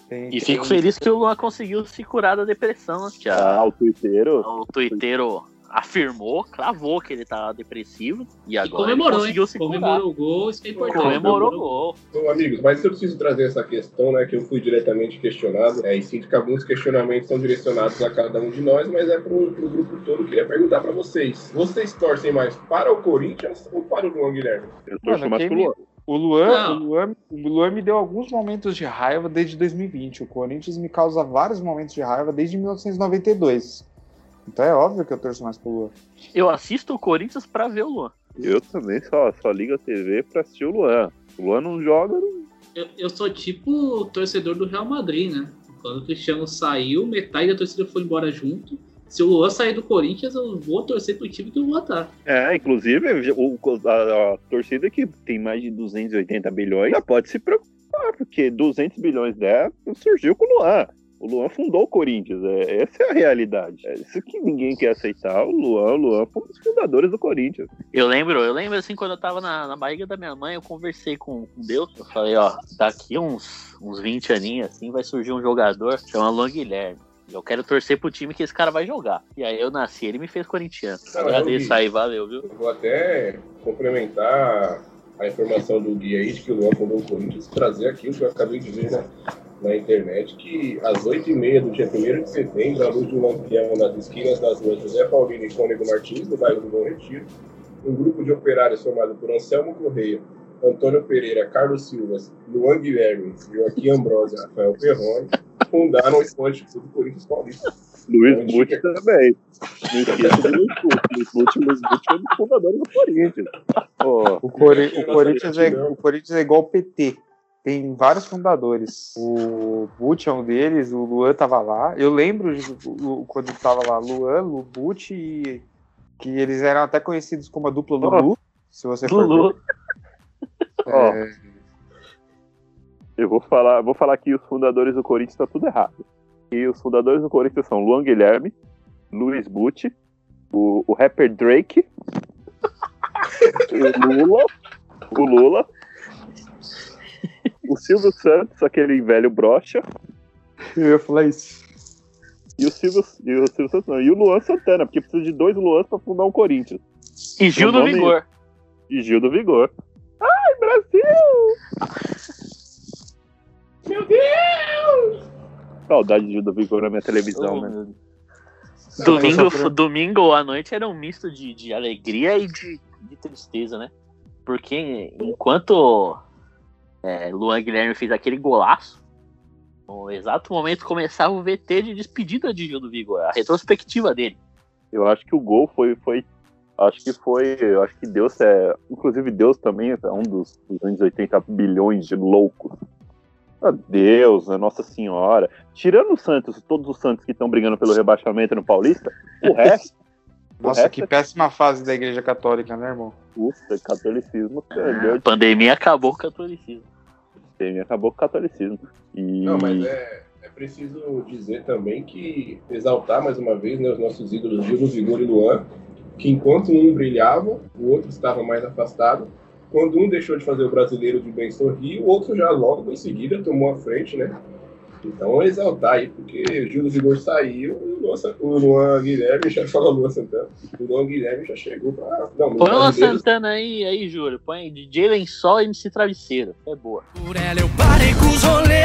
Tem- E fico tem- feliz que o Luan conseguiu se curar da depressão, né? Que a- ah, o Twitter. o Twitter afirmou, cravou que ele tava depressivo. E E agora ele comemorou, conseguiu se. Comemorou o gol, isso que é importante. Comemorou o gol. Então, amigos, mas eu preciso trazer essa questão, né, que eu fui diretamente questionado, é, e sinto que alguns questionamentos são direcionados a cada um de nós, mas é pro, pro grupo todo. Eu queria perguntar pra vocês. Vocês torcem mais para o Corinthians ou para o Luan Guilherme? Eu torço mais pro Luan. O Luan, o, Luan, o Luan me deu alguns momentos de raiva desde 2020. O Corinthians me causa vários momentos de raiva desde 1992. Então é óbvio que eu torço mais pro Luan. Eu assisto o Corinthians pra ver o Luan. Eu também só, só ligo a TV pra assistir o Luan. O Luan não joga, não... Eu, eu sou tipo torcedor do Real Madrid, né? Quando o Cristiano saiu, metade da torcida foi embora junto. Se o Luan sair do Corinthians, eu vou torcer pro time que o Luan tá. É, inclusive, o, a, a torcida que tem mais de 280 bilhões já pode se preocupar, porque 200 bilhões dela surgiu com o Luan. O Luan fundou o Corinthians, é, essa é a realidade. É isso que ninguém quer aceitar. O Luan, o Luan foi um dos fundadores do Corinthians. Eu lembro, eu lembro assim, quando eu tava na, na barriga da minha mãe, eu conversei com, com Deus. Eu falei, ó, daqui uns, uns 20 aninhos assim, vai surgir um jogador chamado Luan Guilherme. Eu quero torcer pro time que esse cara vai jogar. E aí eu nasci, ele me fez corintiano. Ah, Agradeço aí, valeu, viu? Eu vou até complementar a informação do Gui aí de que o Luan fundou o Corinthians, trazer aqui o que eu acabei de ver na, na internet, que às 8h30 do dia 1 de setembro, à luz de um lampião nas esquinas das ruas José Paulino e Cônego Martins, do bairro do Bom Retiro, um grupo de operários formado por Anselmo Correia, Antônio Pereira, Carlos Silva, Luan Guilherme, Joaquim Ambrosio e Rafael Perrone, fundaram o Esporte Clube Corinthians Paulista. Luiz Butti também. Não esqueça do Luiz Butti. Luiz Butti, Luiz Butti é um dos fundadores do Corinthians. Pô, O, Cori- o Corinthians é, gratidão. o Corinthians é igual o PT. Tem vários fundadores. O Butch é um deles, o Luan tava lá. Eu lembro de- quando tava lá, Luan, Lu Butch e que eles eram até conhecidos como a dupla Lulu, se você for Lulu. Ó. É, Eu vou falar, vou falar que os fundadores do Corinthians tá tudo errado. E os fundadores do Corinthians são Luan Guilherme, Luiz Butti, o, o rapper Drake, o Lula, o Lula, o Silvio Santos, aquele velho brocha, eu ia falar isso. e o Silvio, e o Silvio Santos não, e o Luan Santana, porque precisa de dois Luans pra fundar um Corinthians. E Gil do Vigor. E Gil do Vigor. Ai, Brasil! Meu Deus! Saudade de Gil do Vigor na minha televisão, Oh, né? Domingo, domingo à noite era um misto de, de alegria e de, de tristeza, né? Porque enquanto é, Luan Guilherme fez aquele golaço, no exato momento começava o VT de despedida de Gil do Vigor, a retrospectiva dele. Eu acho que o gol foi. foi acho que foi. Eu acho que Deus é. Inclusive, Deus também é um dos 280 bilhões de loucos. Ah, Deus, a Nossa Senhora. Tirando os Santos, todos os Santos que estão brigando pelo rebaixamento no Paulista, o resto, Nossa, resto que péssima fase da Igreja Católica, né, irmão? puta, catolicismo A perdeu de pandemia acabou com o catolicismo. Acabou com o catolicismo. E Não, mas é, é preciso dizer também que exaltar mais uma vez né, os nossos ídolos Gil Vigor e Luan, que enquanto um brilhava, o outro estava mais afastado. Quando um deixou de fazer o brasileiro de bem sorrir, o outro já logo em seguida tomou a frente, né? Então exaltar aí, porque o Gil do Vigor saiu, o Sa- o Luan Guilherme já falou Luan Santana, o Luan Guilherme já chegou para. Não, Põe o Luan Santana aí, aí, Júlio. Põe DJ Lençol e MC Travesseiro. É boa. Por ela eu parei com os rolê,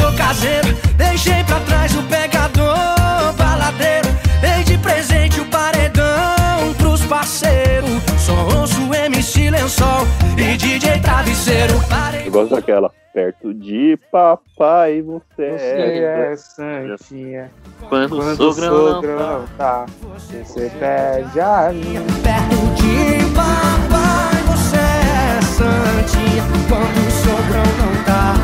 tô caseiro. Deixei pra trás o pegador, baladeiro. Dei de presente o paredão pros parceiros. Só ouço MC Lençol e DJ Travesseiro. Parei eu gosto daquela. Perto de papai, você, Você é. é santinha. Quando, Quando o o sogro não tá. não tá, você pede a linha. perto de papai, você é santinha. Quando o sogrão não tá,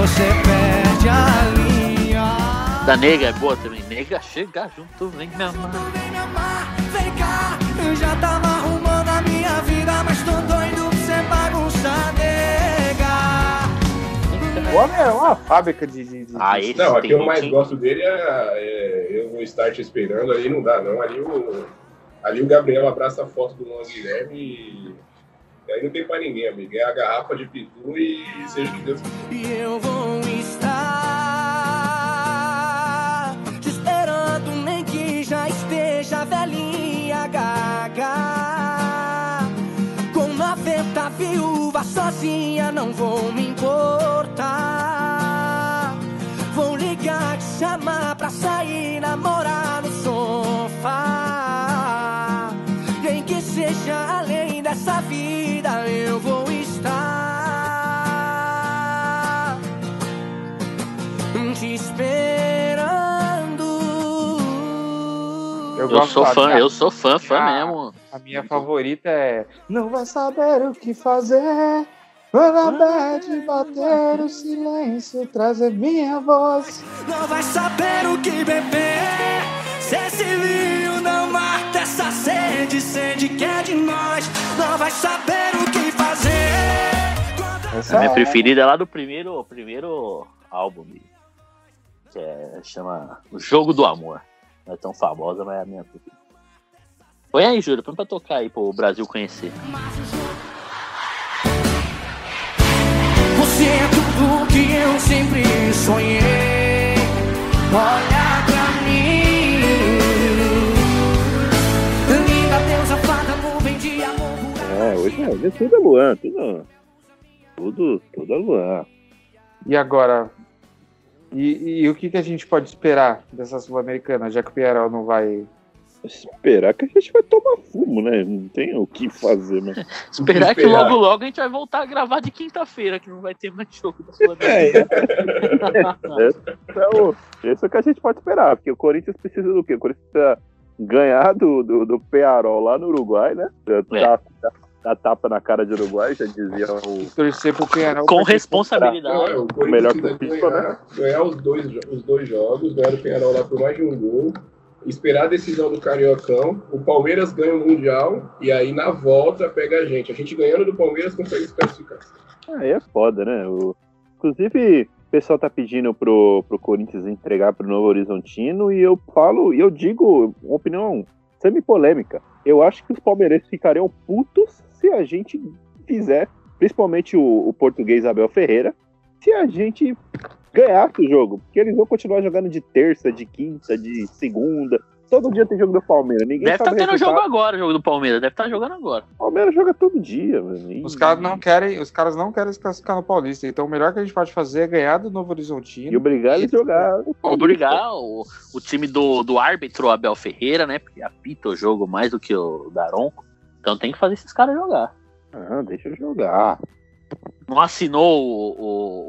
você perde a linha. Da nega é boa também. Nega, chega junto, vem me amar. Vem me amar, vem cá. Eu já tava vida, mas tô doido pra você bagunçar, nega. O homem é uma fábrica de. de, de- Ah, esse Não, a tem que eu mais muito- gosto dele é, é Eu Vou Estar Te Esperando, ali não dá, não. Ali o, ali o Gabriel abraça a foto do Luan Guilherme e. e aí não tem pra ninguém, amigo. É a garrafa de pitu e seja o que Deus quiser. E eu vou estar te esperando, nem que já esteja velhinha gaga. 90 viúvas sozinha, não vou me importar. Vou ligar, te chamar pra sair, namorar no sofá. Nem que seja além dessa vida, eu vou estar te esperando. Eu Eu sou da- fã, da- eu sou fã, fã Ah. mesmo. A minha favorita é. Não vai saber o que fazer. Quando a bad bater o silêncio, trazer minha voz. Não vai saber o que beber. Se esse vinho não mata essa sede, sede que é de nós. Não vai saber o que fazer. Essa A minha é- preferida é lá do primeiro, primeiro álbum. Que é, chama O Jogo do Amor. Não é tão famosa, mas é a minha preferida. Põe aí, Júlio, põe pra tocar aí pro Brasil conhecer. Você é tudo que eu sempre sonhei. Olha pra mim. Linda deusa, fada, nuvem de amor. É, hoje é, hoje é tudo é Luan, tudo. Tudo, tudo é Luan. E agora? E, e o que, que a gente pode esperar dessa Sul-Americana, já que o Pierrot não vai. Esperar que a gente vai tomar fumo, né? Não tem o que fazer, né? Esperar que logo logo a gente vai voltar a gravar de quinta-feira, que não vai ter mais jogo da sul É, Então, isso é o que a gente pode esperar, porque o Corinthians precisa do quê? O Corinthians precisa ganhar do, do, do Pearol lá no Uruguai, né? Dá, dá- dá tapa na cara de Uruguai, já dizia o. Torcer pro Pierrot. Com responsabilidade. É, o Corinthians Melhor que o FIFA, ganhar, ganhar os, dois, os dois jogos, ganhar o Penharol lá por mais de um gol esperar a decisão do Cariocão, o Palmeiras ganha o Mundial e aí na volta pega a gente. A gente ganhando do Palmeiras consegue se classificar. Aí é foda, né? O... Inclusive, o pessoal tá pedindo pro, pro Corinthians entregar pro Novo Horizontino e eu falo, e eu digo uma opinião semi-polêmica. Eu acho que os palmeirenses ficariam putos se a gente fizer, principalmente o, o português Abel Ferreira, se a gente ganhasse o jogo. Porque eles vão continuar jogando de terça, de quinta, de segunda. Todo dia tem jogo do Palmeiras. Ninguém Deve estar sabe tendo resultado. jogo agora, o jogo do Palmeiras. Deve estar jogando agora. O Palmeiras joga todo dia, mano. E- Os caras não querem, os caras não querem se classificar no Paulista. Então o melhor que a gente pode fazer é ganhar do Novo E Horizontino. obrigar eles a jogar. Obrigar o, o time do, do árbitro Abel Ferreira, né? Porque apita o jogo mais do que o Daronco. Então tem que fazer esses caras jogar. Ah, deixa eu jogar. Não assinou o,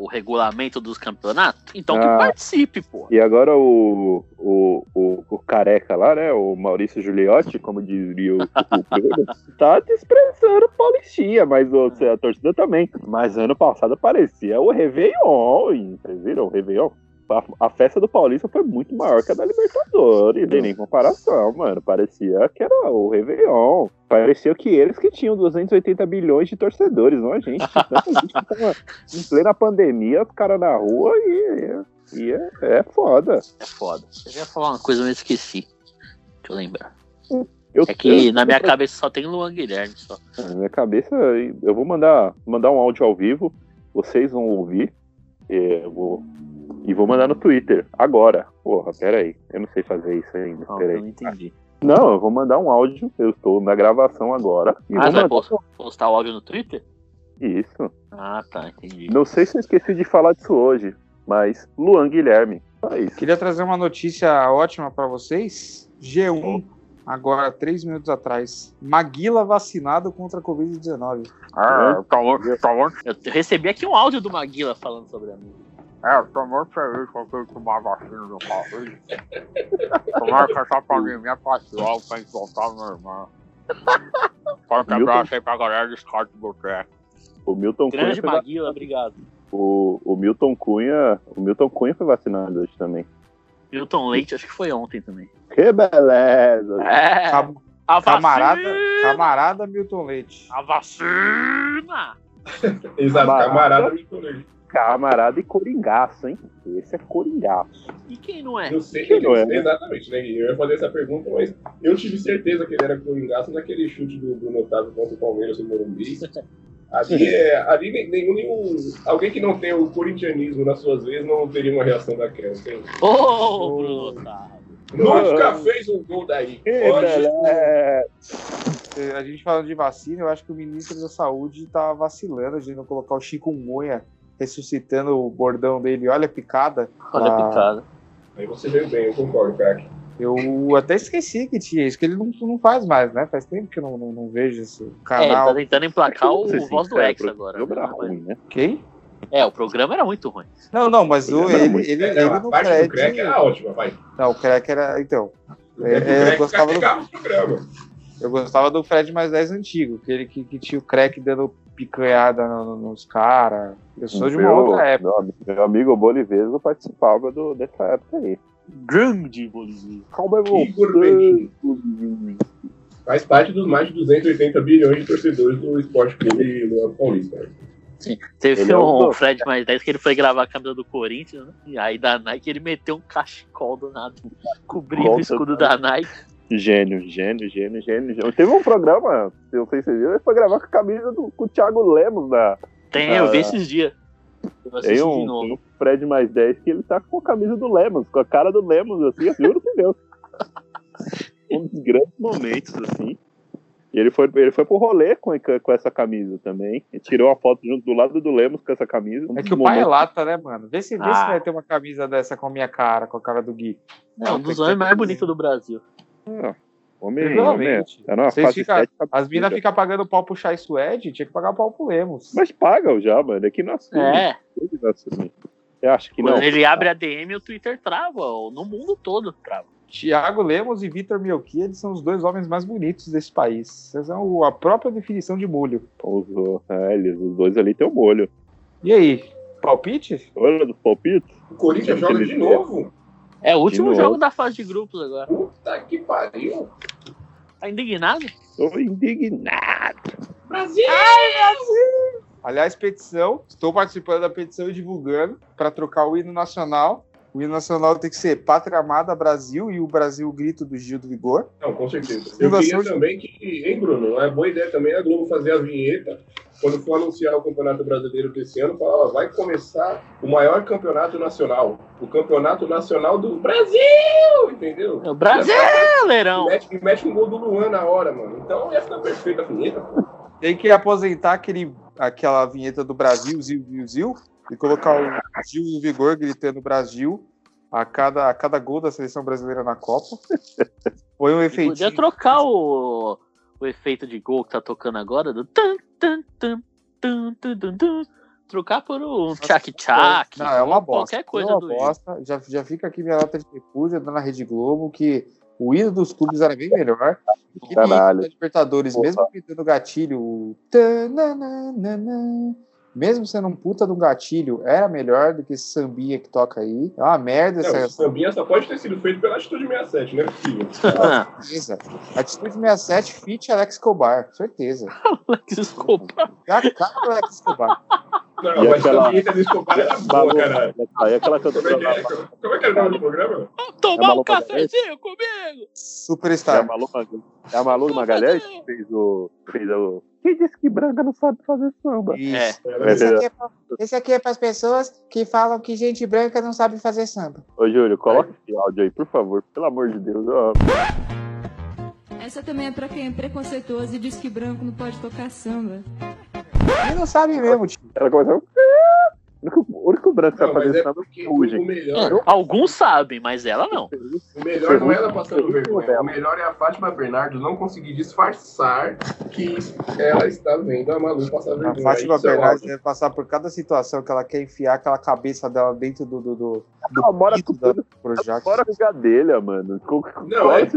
o- o regulamento dos campeonatos? Então que Ah. participe, pô. E agora o, o, o, o careca lá, né? O Maurício Giuliotti, como diria o, o Pedro, tá desprezando o Paulistinha, mas o, a torcida também. Mas ano passado parecia o Réveillon, hein? Vocês viram o Réveillon? A, a festa do Paulista foi muito maior que a da Libertadores, não tem nem comparação, mano. Parecia que era o Réveillon. Parecia que eles que tinham 280 bilhões de torcedores, não a gente. Tanta gente que tava em plena pandemia, os caras na rua e, e é, é foda. É foda. Eu ia falar uma coisa, mas eu esqueci. Deixa eu lembrar. Eu, É que eu- na minha cabeça só tem Luan Guilherme só. Na minha cabeça, eu vou mandar, mandar um áudio ao vivo, vocês vão ouvir, é, eu vou, e vou mandar no Twitter, agora. Porra, pera aí, eu não sei fazer isso ainda, Não, pera eu não entendi. Não, eu vou mandar um áudio, eu estou na gravação agora, e Ah, vou mandar postar o áudio no Twitter? isso. Ah, tá, entendi. Não sei se eu esqueci de falar disso hoje, mas Luan Guilherme, só isso. Queria trazer uma notícia ótima pra vocês. G1, agora, três minutos atrás. Maguila vacinado contra a Covid-19. Ah, tá tá bom. Eu recebi aqui um áudio do Maguila falando sobre a mim. É, eu tô muito feliz com eu tomar vacina do Covid. Tomara que essa pandemia passe logo pra gente voltar ao normal. Pode quebrar aí pra galera do Scott Boteco. O Milton Cunha, Grande va- Maguila, obrigado. o, o Milton Cunha, o Milton Cunha foi vacinado hoje também. Milton Leite, acho que foi ontem também. Que beleza! É, Cam- a vacina! Camarada, camarada Milton Leite. A vacina! Exato, Camarada. camarada Milton Leite. Camarada e coringaço, hein? Esse é coringaço. E quem não é? Eu sei Que ele, não é, né? exatamente, né? Eu ia fazer essa pergunta, mas eu tive certeza que ele era coringaço naquele chute do Bruno Otávio contra o Palmeiras no Morumbi. Ali, é, ali nenhum, nenhum. Alguém que não tem o corintianismo nas suas vezes não teria uma reação daquela. Tem, Ô, Bruno Otávio. nunca fez um gol daí. Hoje! Eh, A gente falando de vacina, eu acho que o ministro da Saúde tá vacilando de não colocar o chikungunya ressuscitando o bordão dele. Olha a picada. Olha a Ah, picada. Aí você veio bem, eu concordo, craque. Eu até esqueci que tinha isso, que ele não, não faz mais, né? Faz tempo que eu não, não, não vejo esse É, ele canal. tá tentando emplacar o ser Voz do sinceros, Ex o agora. programa né? era ruim, né? Quem? É, o programa era muito ruim. Não, não, mas o, Programa ele, ele, É, ele no parte do crack crack. era ótima, vai. Não, o crack era. Então. O É, crack é, eu crack gostava do- o programa. Eu gostava do Fred mais 10 antigo, aquele que, que tinha o crack dando picanhada no- no- nos caras. Eu sou de uma Meu- outra época. Meu, ami- meu amigo Boliveso participava do, dessa época aí. Grande Bolívia. Calma aí. Faz parte dos mais de 280 bilhões de torcedores do Esporte Clube Luan Paulista. né? Teve Ele é um um- Fred mais 10 que ele foi gravar a camisa do Corinthians, né? E aí da Nike ele meteu um cachecol do nada, cobrindo o Volta, escudo da Nike. Gênio, gênio, gênio, gênio, gênio. Teve um programa, eu não sei se você viu, ele foi gravar com a camisa do com o Thiago Lemos da. Tem, eu vi esses dias. Eu Tem um, de novo. tem um Fred mais 10 que ele tá com a camisa do Lemos, com a cara do Lemos, assim, eu juro por Deus. Um dos grandes momentos, assim. E ele foi, ele foi pro rolê com, com essa camisa também. Ele tirou uma foto junto do lado do Lemos com essa camisa. Um É que o pai é momentos- lata, né, mano? Vê se, vê se Ah. vai ter uma camisa dessa com a minha cara, com a cara do Gui. É um dos homens mais bonitos do Brasil. Ah, homem, homem, Tranquilamente. era uma Vocês fase ficam- estética As minas ficam pagando pau pro Chai Suede, tinha que pagar pau pro Lemos. Mas pagam já, mano. É que não assume. É, Ele não assume. Eu acho que quando não. ele abre a DM, o Twitter trava. No mundo todo trava. Tiago Lemos e Vitor Melchiades são os dois homens mais bonitos desse país. Vocês são a própria definição de molho. Os, é, eles, os dois ali tem o molho. E aí, palpite? Olha dos palpites. O Corinthians joga de novo. É o último jogo da fase de grupos agora. Puta que pariu. Tá indignado? Tô indignado. Brasil! Aliás, petição. Estou participando da petição e divulgando para trocar o hino nacional. O hino nacional tem que ser Pátria Amada Brasil e o Brasil o grito do Gil do Vigor. Não, com certeza. Eu queria de- também que, hein, Bruno? É boa ideia também a Globo fazer a vinheta quando for anunciar o Campeonato Brasileiro desse ano, falar, ó, vai começar o maior campeonato nacional. O Campeonato Nacional do Brasil! Entendeu? É o Brasileirão! E mete, e mete um gol do Luan na hora, mano. Então ia ficar perfeita a vinheta. pô. Tem que aposentar aquele, aquela vinheta do Brasil, Zil, Zil, Zil, e colocar o Gil do Vigor gritando Brasil a cada, a cada gol da seleção brasileira na Copa. Foi um Podia efeitinho. trocar o, o efeito de gol que tá tocando agora do tan, tan, tan, tan, tan, tan, tan. trocar por um tchac-tchac. Não, é uma bosta. Qualquer coisa é uma do bosta. Já, já fica aqui minha nota de repúdio da Rede Globo que o hino dos clubes era bem melhor. Aquele Caralho. da Libertadores, Porra. mesmo gritando gatilho, o mesmo sendo um puta de um gatilho, era melhor do que esse sambinha que toca aí. É uma merda Não, essa esse sambinha só pode ter sido feito pela Atitude 67, não é possível. certeza. Atitude 67 fit Alex Escobar, certeza. Desculpa. É a cara do Alex Escobar. Não, E mas aquela- a vinheta do Escobar era boa, caralho. Aí aquela Como é, que é, como é que era o nome do programa? Tomar É um cafezinho comigo! É a Superstar. Malu, é a Malu Magalhães que fez o. Fez o. Quem disse que branca não sabe fazer samba? É. Isso. Era- Esse aqui, é pra, esse aqui é para as pessoas que falam que gente branca não sabe fazer samba. Ô, Júlio, coloca esse áudio aí, por favor. Pelo amor de Deus. Ó, Essa também é pra quem é preconceituoso e diz que branco não pode tocar samba. E não sabe mesmo, tio. ela começou. O único, o único branco que Não, sabe mas fazer é samba porque é o, Ruge. melhor, Alguns sabem, mas ela não. o melhor não é ela passando vergonha. O melhor é a Fátima Bernardo não conseguir disfarçar que ela está vendo a Malu passar A vergonha. Fátima Isso é Bernardes ótimo. deve passar por cada situação que ela quer enfiar aquela cabeça dela dentro do, do, do, do Ela mora com da. Projac. Fora mano. Com, com, Não, é.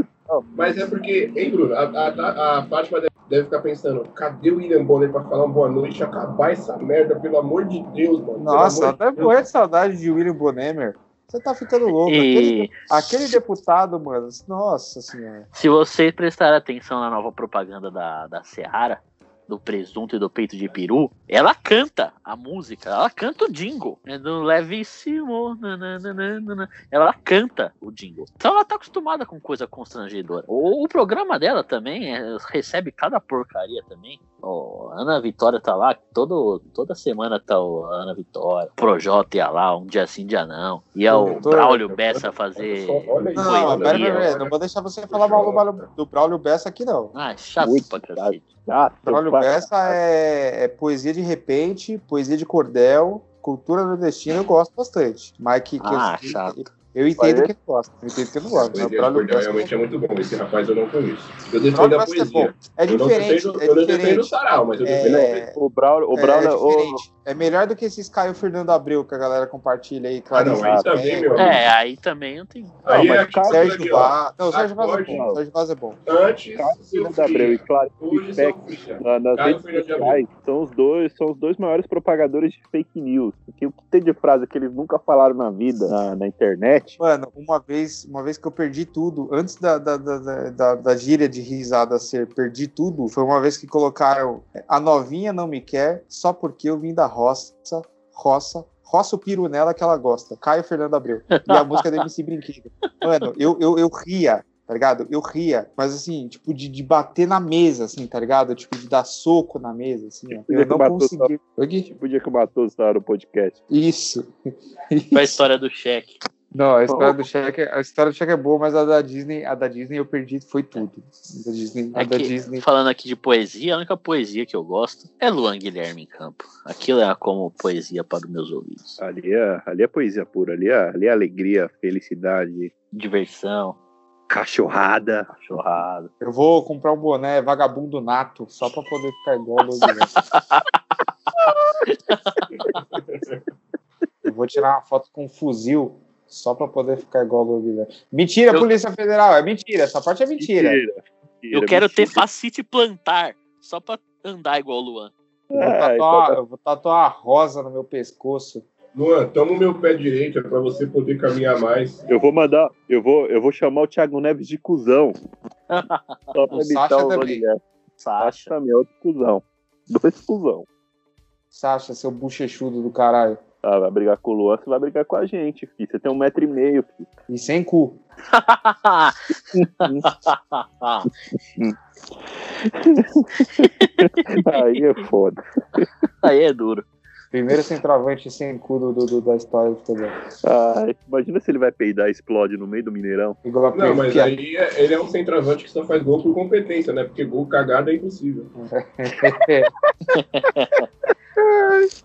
Mas é porque, hein, Bruno? A, a, a Fátima deve, deve ficar pensando: cadê o William Bonner pra falar uma boa noite e acabar essa merda, pelo amor de Deus, mano. Nossa, até de morrer de saudade de William Bonham. Você tá ficando louco. Aquele, E aquele deputado, mano. Nossa senhora. se você prestar atenção na nova propaganda da, da Seara, do presunto e do peito de peru, ela canta a música, ela canta o jingle. É do levíssimo. nananana. Ela canta o jingle. Então ela tá acostumada com coisa constrangedora. O, o programa dela também é, recebe cada porcaria também. A Ana Vitória tá lá, todo, toda semana tá o Ana Vitória. O Projota ia lá, um dia sim, dia não. Ia o Braulio Bessa fazer. Olha isso. Não, pera, pera, pera, não vou deixar você falar mal do, Braulio- do Braulio Bessa aqui, não. Ah, chato Muito pra cacete. Ah, Braulio pai- Bessa é, é poesia de repente, poesia de cordel, cultura nordestina, eu gosto bastante. Mas que, que Ah, eu, chato. eu entendo que ele gosta, eu entendo que ele não gosta. Poesia Mas de o Braulio cordel Bessa realmente é muito bom. Esse rapaz eu não conheço. Eu Braulio defendo a Bessa é bom. poesia. É Eu não diferente, defendo, é eu não defendo o diferente. sarau, mas eu defendo a É, poesia. O Braulio, o É, Braulio, é o- diferente. É melhor do que esses Caio Fernando Abreu que a galera compartilha aí. Ah, não, aí também, meu. É, aí também não tem. Aí Não, é aquilo Sérgio. Vaz. Não, o Sérgio Vaz é bom. o Sérgio Vaz é bom. Antes, seu Fernando Abreu e. Clarice Lispector, na- nas Caio redes Fernando sociais são os dois são os dois maiores propagadores de fake news porque o que tem de frase que eles nunca falaram na vida na, na internet Mano, uma vez, uma vez que eu perdi tudo, antes da, da, da, da, da- da gíria de risada ser perdi tudo, foi uma vez que colocaram a novinha não me quer só porque eu vim da roça, roça, roça o piru nela que ela gosta. Caio Fernando Abreu. E a música da MC Brinquedo. Mano, eu, eu, eu ria. Tá ligado? Eu ria, mas assim, tipo, de, de bater na mesa, assim, tá ligado? Tipo, de dar soco na mesa, assim. Podia Eu que não consegui. Gui? tipo o dia que o Matoso estava no podcast Isso. Foi a história do cheque. Não, a história do cheque, a história do cheque é boa, mas a da Disney, a da Disney eu perdi, foi tudo. A da Disney, a É da que, Disney. falando aqui de poesia, a única poesia que eu gosto é Luan Guilherme em campo. Aquilo é como poesia para os meus ouvidos. ali é, ali é poesia pura ali é, ali é alegria felicidade Diversão, cachorrada cachorrada. Eu vou comprar um boné vagabundo nato só pra poder ficar igual o Guilherme. Eu vou tirar uma foto com um fuzil só pra poder ficar igual o Guilherme. Mentira, Eu- Polícia Federal, é mentira, essa parte é mentira. mentira, Eu quero ter facite plantar, só pra andar igual o Luan. Eu vou, É, tatuar, então eu vou tatuar a rosa no meu pescoço. Luan, toma o meu pé direito, é pra você poder caminhar mais. Eu vou mandar, eu vou, eu vou chamar o Thiago Neves de cuzão. Só pra O imitar Sacha o também. Rogério. Sacha Sacha. também é outro cuzão. Dois cuzão. Sacha, seu bochechudo do caralho. Ah, vai brigar com o Luan, você vai brigar com a gente, filho. Você tem um metro e meio, filho. E sem cu. Aí é foda. Aí é duro. Primeiro centroavante sem cu do, do- do- da história do futebol. Ai, imagina se ele vai peidar e explode no meio do Mineirão. Não, mas aí é- ele é um centroavante que só faz gol por competência, né? Porque gol cagado é impossível.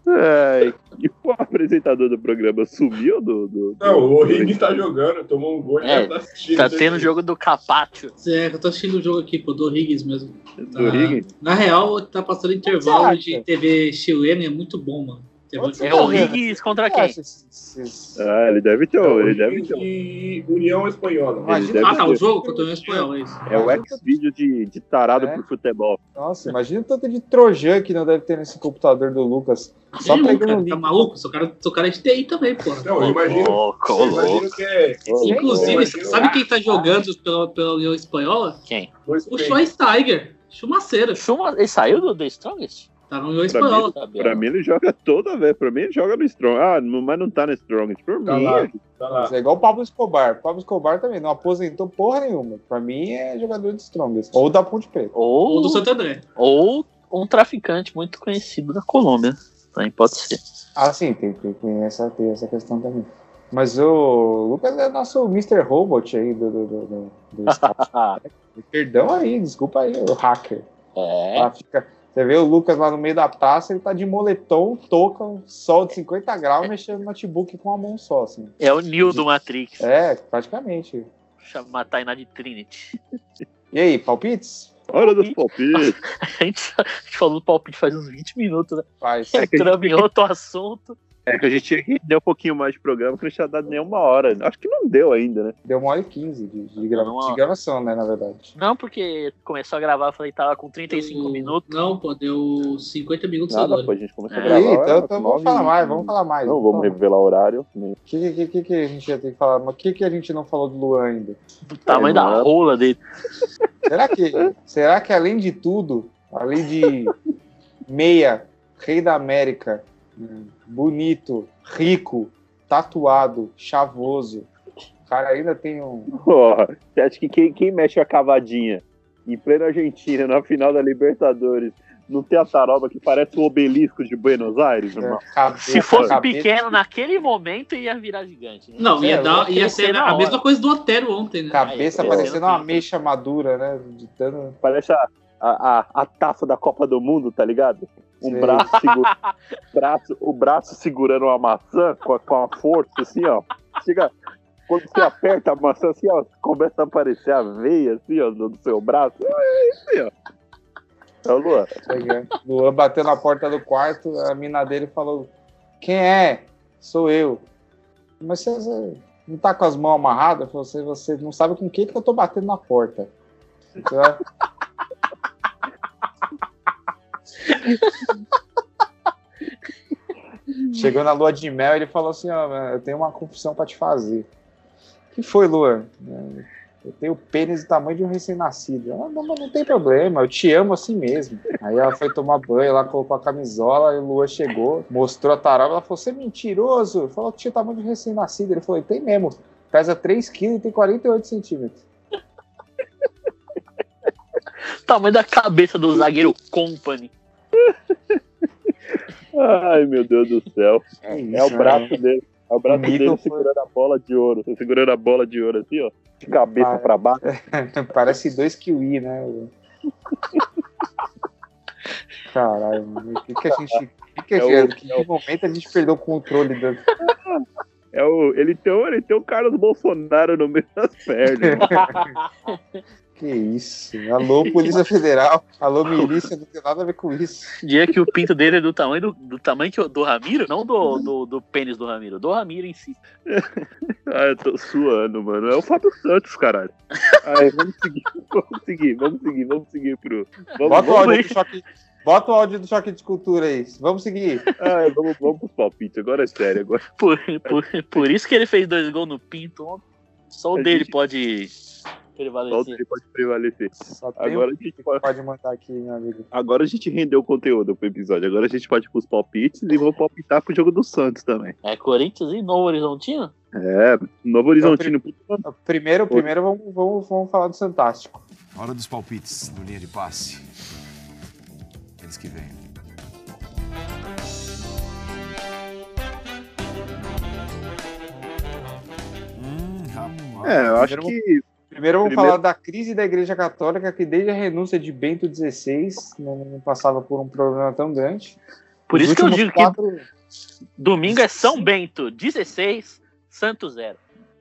Ai, e o apresentador do programa sumiu do. do, do- Não, o O'Higgins tá jogando, tomou um gol e É, tá assistindo. Tá tendo jogo do Capátio. É, eu tô assistindo o jogo aqui, pô, do Higgins mesmo. do Ah, Higgins? Na real, tá passando intervalo de TV chilena, é muito bom, mano. É o Higgins contra quem? Ah, ele deve ter. Não, ele deve ter. e União Espanhola. Ah, tá, o jogo contra o espanhol, é isso. É o ex-vídeo de, de tarado É. por futebol. Nossa, imagina o tanto de trojan que não deve ter nesse computador do Lucas. Só Sim, pegando cara, link. tá maluco? Sou cara, sou cara de TI também, pô. Não, eu imagino, Louco, eu imagino que é Inclusive, Imagina- sabe quem tá jogando pela, pela União Espanhola? Quem? O. Schweinsteiger. Chumaceira. Schuma, ele saiu do The Strongest? Tá na União Pra mim, Espanhola. Pra mim, ele joga toda vez. Pra mim, ele joga no Strong. Ah, mas não tá no Strong. Pra Tá mim, lá, tá lá. Isso é igual o Pablo Escobar. O Pablo Escobar também não aposentou porra nenhuma. Pra mim é jogador de Strongest. Ou da Ponte Preta. Ou Ou, do Santo André. ou um traficante muito conhecido da Colômbia. Também pode ser. Ah, sim, tem, tem, tem essa, tem essa questão também. Mas o Lucas é nosso Mr. Robot aí do, do, do, do, do. Perdão aí, desculpa aí, o hacker. É. Lá fica- você vê o Lucas lá no meio da praça, ele tá de moletom, touca, um sol de 50 graus, mexendo no notebook com a mão só, assim. É o Neo do Matrix. É, praticamente. Chama a Tainá de Trinity. E aí, palpites? hora dos palpites. A gente, a gente falou do palpite faz uns 20 minutos, né? Faz. É Entramos em outro assunto. É que a gente tinha que um pouquinho mais de programa, que não tinha dado nem uma hora. Acho que não deu ainda, né? Deu uma hora e 15 de, de, grava- de gravação, né, na verdade. Não, porque começou a gravar, eu falei que tava com 35 Deu- minutos. Não, pô, deu 50 minutos Nada, agora. pô, a gente começou a É. gravar. Ih, então, então vamos falar mais, vamos falar mais. Não vamos revelar o horário. O que, que, que, que a gente ia ter que falar? Mas o que, que a gente não falou do Luan ainda? Do tamanho da mano. rola dele. Será que, será que além de tudo, além de meia, rei da América, bonito, rico, tatuado, chavoso, o cara ainda tem um. Porra, você acha que quem, quem mexe a cavadinha em plena Argentina, na final da Libertadores, não tem a taroba que parece o obelisco de Buenos Aires, é, irmão? cabeça, Se fosse cabeça- pequeno naquele momento, ia virar gigante. Né? Não, ia, É, dar, ia ser na a hora. mesma coisa do Otero ontem, né? Cabeça Aí, parecendo uma ameixa madura, né? De tanto- Parece a, a, a, a taça da Copa do Mundo, tá ligado? Um braço, segu- braço, o braço segurando uma maçã com a, com a força, assim, ó. Chega, quando você aperta a maçã, assim, ó, começa a aparecer a veia, assim, ó, do, seu braço. É isso aí, ó. É o Luan. Luan bateu na porta do quarto, a mina dele falou: Quem é? Sou eu. Mas você, não tá com as mãos amarradas? Você, você não sabe com o que, eu tô batendo na porta. Você vai- Chegou na lua de mel, ele falou assim: Ó, eu tenho uma confissão pra te fazer. O que foi, Luan? Eu tenho pênis do tamanho de um recém-nascido. Ela, não, não tem problema, eu te amo assim mesmo. Aí ela foi tomar banho, ela colocou a camisola, e o Luan chegou, mostrou a taroba, ela falou, você é mentiroso. Falou que tinha tamanho de um recém-nascido. Ele falou, tem mesmo, pesa 3 quilos e tem 48 centímetros. Tamanho da cabeça do zagueiro Company. Ai, meu Deus do céu. É, É o braço dele. É o braço O dele foi- segurando a bola de ouro. Segurando a bola de ouro assim, ó. De cabeça Ah, pra baixo. Parece dois kiwi, né? Caralho, mano. O que, que a gente. Que que, a É o- que, é momento a gente perdeu o controle da. É o, ele, tem, ele tem o Carlos Bolsonaro no meio das pernas. Que isso? Alô, Polícia Federal. Alô, milícia, não tem nada a ver com isso. Dia que o pinto dele é do tamanho do, do tamanho que o- do Ramiro, não do, do, do pênis do Ramiro, do Ramiro em si. ah, eu tô suando, mano. É o Fábio Santos, caralho. Ai, vamos seguir, vamos seguir, vamos seguir, vamos seguir pro. Vamos, Bota o vamos áudio do choque. Bota o áudio do choque de cultura aí. Vamos seguir. Ah, vamos, vamos pros palpites. Agora é sério. Agora. Por, por, por isso que ele fez dois gols no Pinto ontem. Só o A dele gente- pode Só prevalecer. ele pode prevalecer. Só tem Agora um a gente pode. pode mandar aqui, meu amigo. Agora a gente rendeu o conteúdo pro episódio. Agora a gente pode ir pros palpites e vou palpitar pro jogo do Santos também. É Corinthians e Novo Horizontino? É, Novo Horizontino. puta, Primeiro, primeiro vamos, vamos, vamos falar do Fantástico. Hora dos palpites no linha de passe. Eles que vêm. Hum, rapaz. É, eu acho que. Primeiro vamos Primeiro- falar da crise da Igreja Católica, que desde a renúncia de Bento XVI não, não passava por um problema tão grande. Por Os isso que eu digo que quatro- domingo é São Bento 16, Santos 0.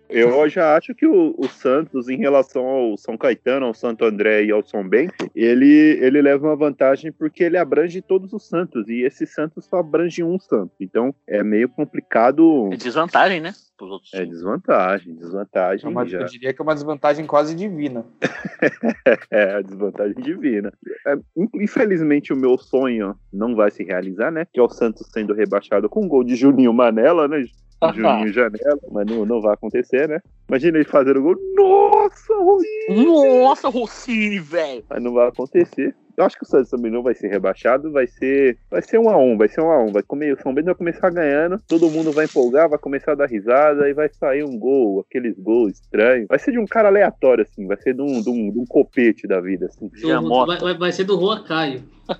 Eu já acho que o, o Santos, em relação ao São Caetano, ao Santo André e ao São Bento, ele, ele leva uma vantagem porque ele abrange todos os santos, e esse santo só abrange um santo. Então é meio complicado. É desvantagem, né? Pros outros. É desvantagem, desvantagem é uma- já. eu diria que é uma desvantagem quase divina. É, a desvantagem divina. É, infelizmente, o meu sonho não vai se realizar, né? Que é o Santos sendo rebaixado com um gol de Juninho Manela, né? Juninho Janela, mas não, não vai acontecer, né? Imagina ele fazer o gol. Nossa, Rosinho! Nossa, Rossini, velho! Mas não vai acontecer. Eu acho que o Santos também não vai ser rebaixado, vai ser. Vai ser um a um, vai ser um a um. Vai comer, o São Bento vai começar ganhando, todo mundo vai empolgar, vai começar a dar risada e vai sair um gol, aqueles gols estranhos. Vai ser de um cara aleatório, assim, vai ser de um, de um, de um copete da vida, assim. Do- vai, vai- vai ser do Juan Caio.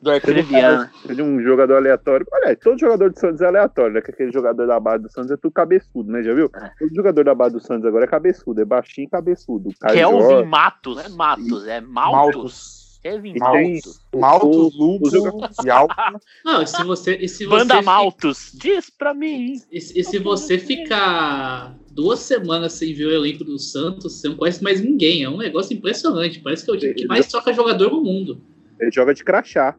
Do Viana. de um jogador aleatório. Olha, todo jogador do Santos é aleatório, né? Que aquele jogador da base do Santos é tudo cabeçudo, né? Já viu? É. Todo jogador da base do Santos agora é cabeçudo, é baixinho e cabeçudo. Kelvin Jorge, Matos, é Matos, é Maltos. Maltos. Kevin E tem- Maltos. Maltos, o- Lupo o jogador- e Alto. Não, e se você. E se Banda você Maltos, diz pra mim. E, se- e se você ficar duas semanas sem ver o elenco do Santos, você não conhece mais ninguém. É um negócio impressionante. Parece que é o time que mais troca jogador no mundo. Ele joga de crachá.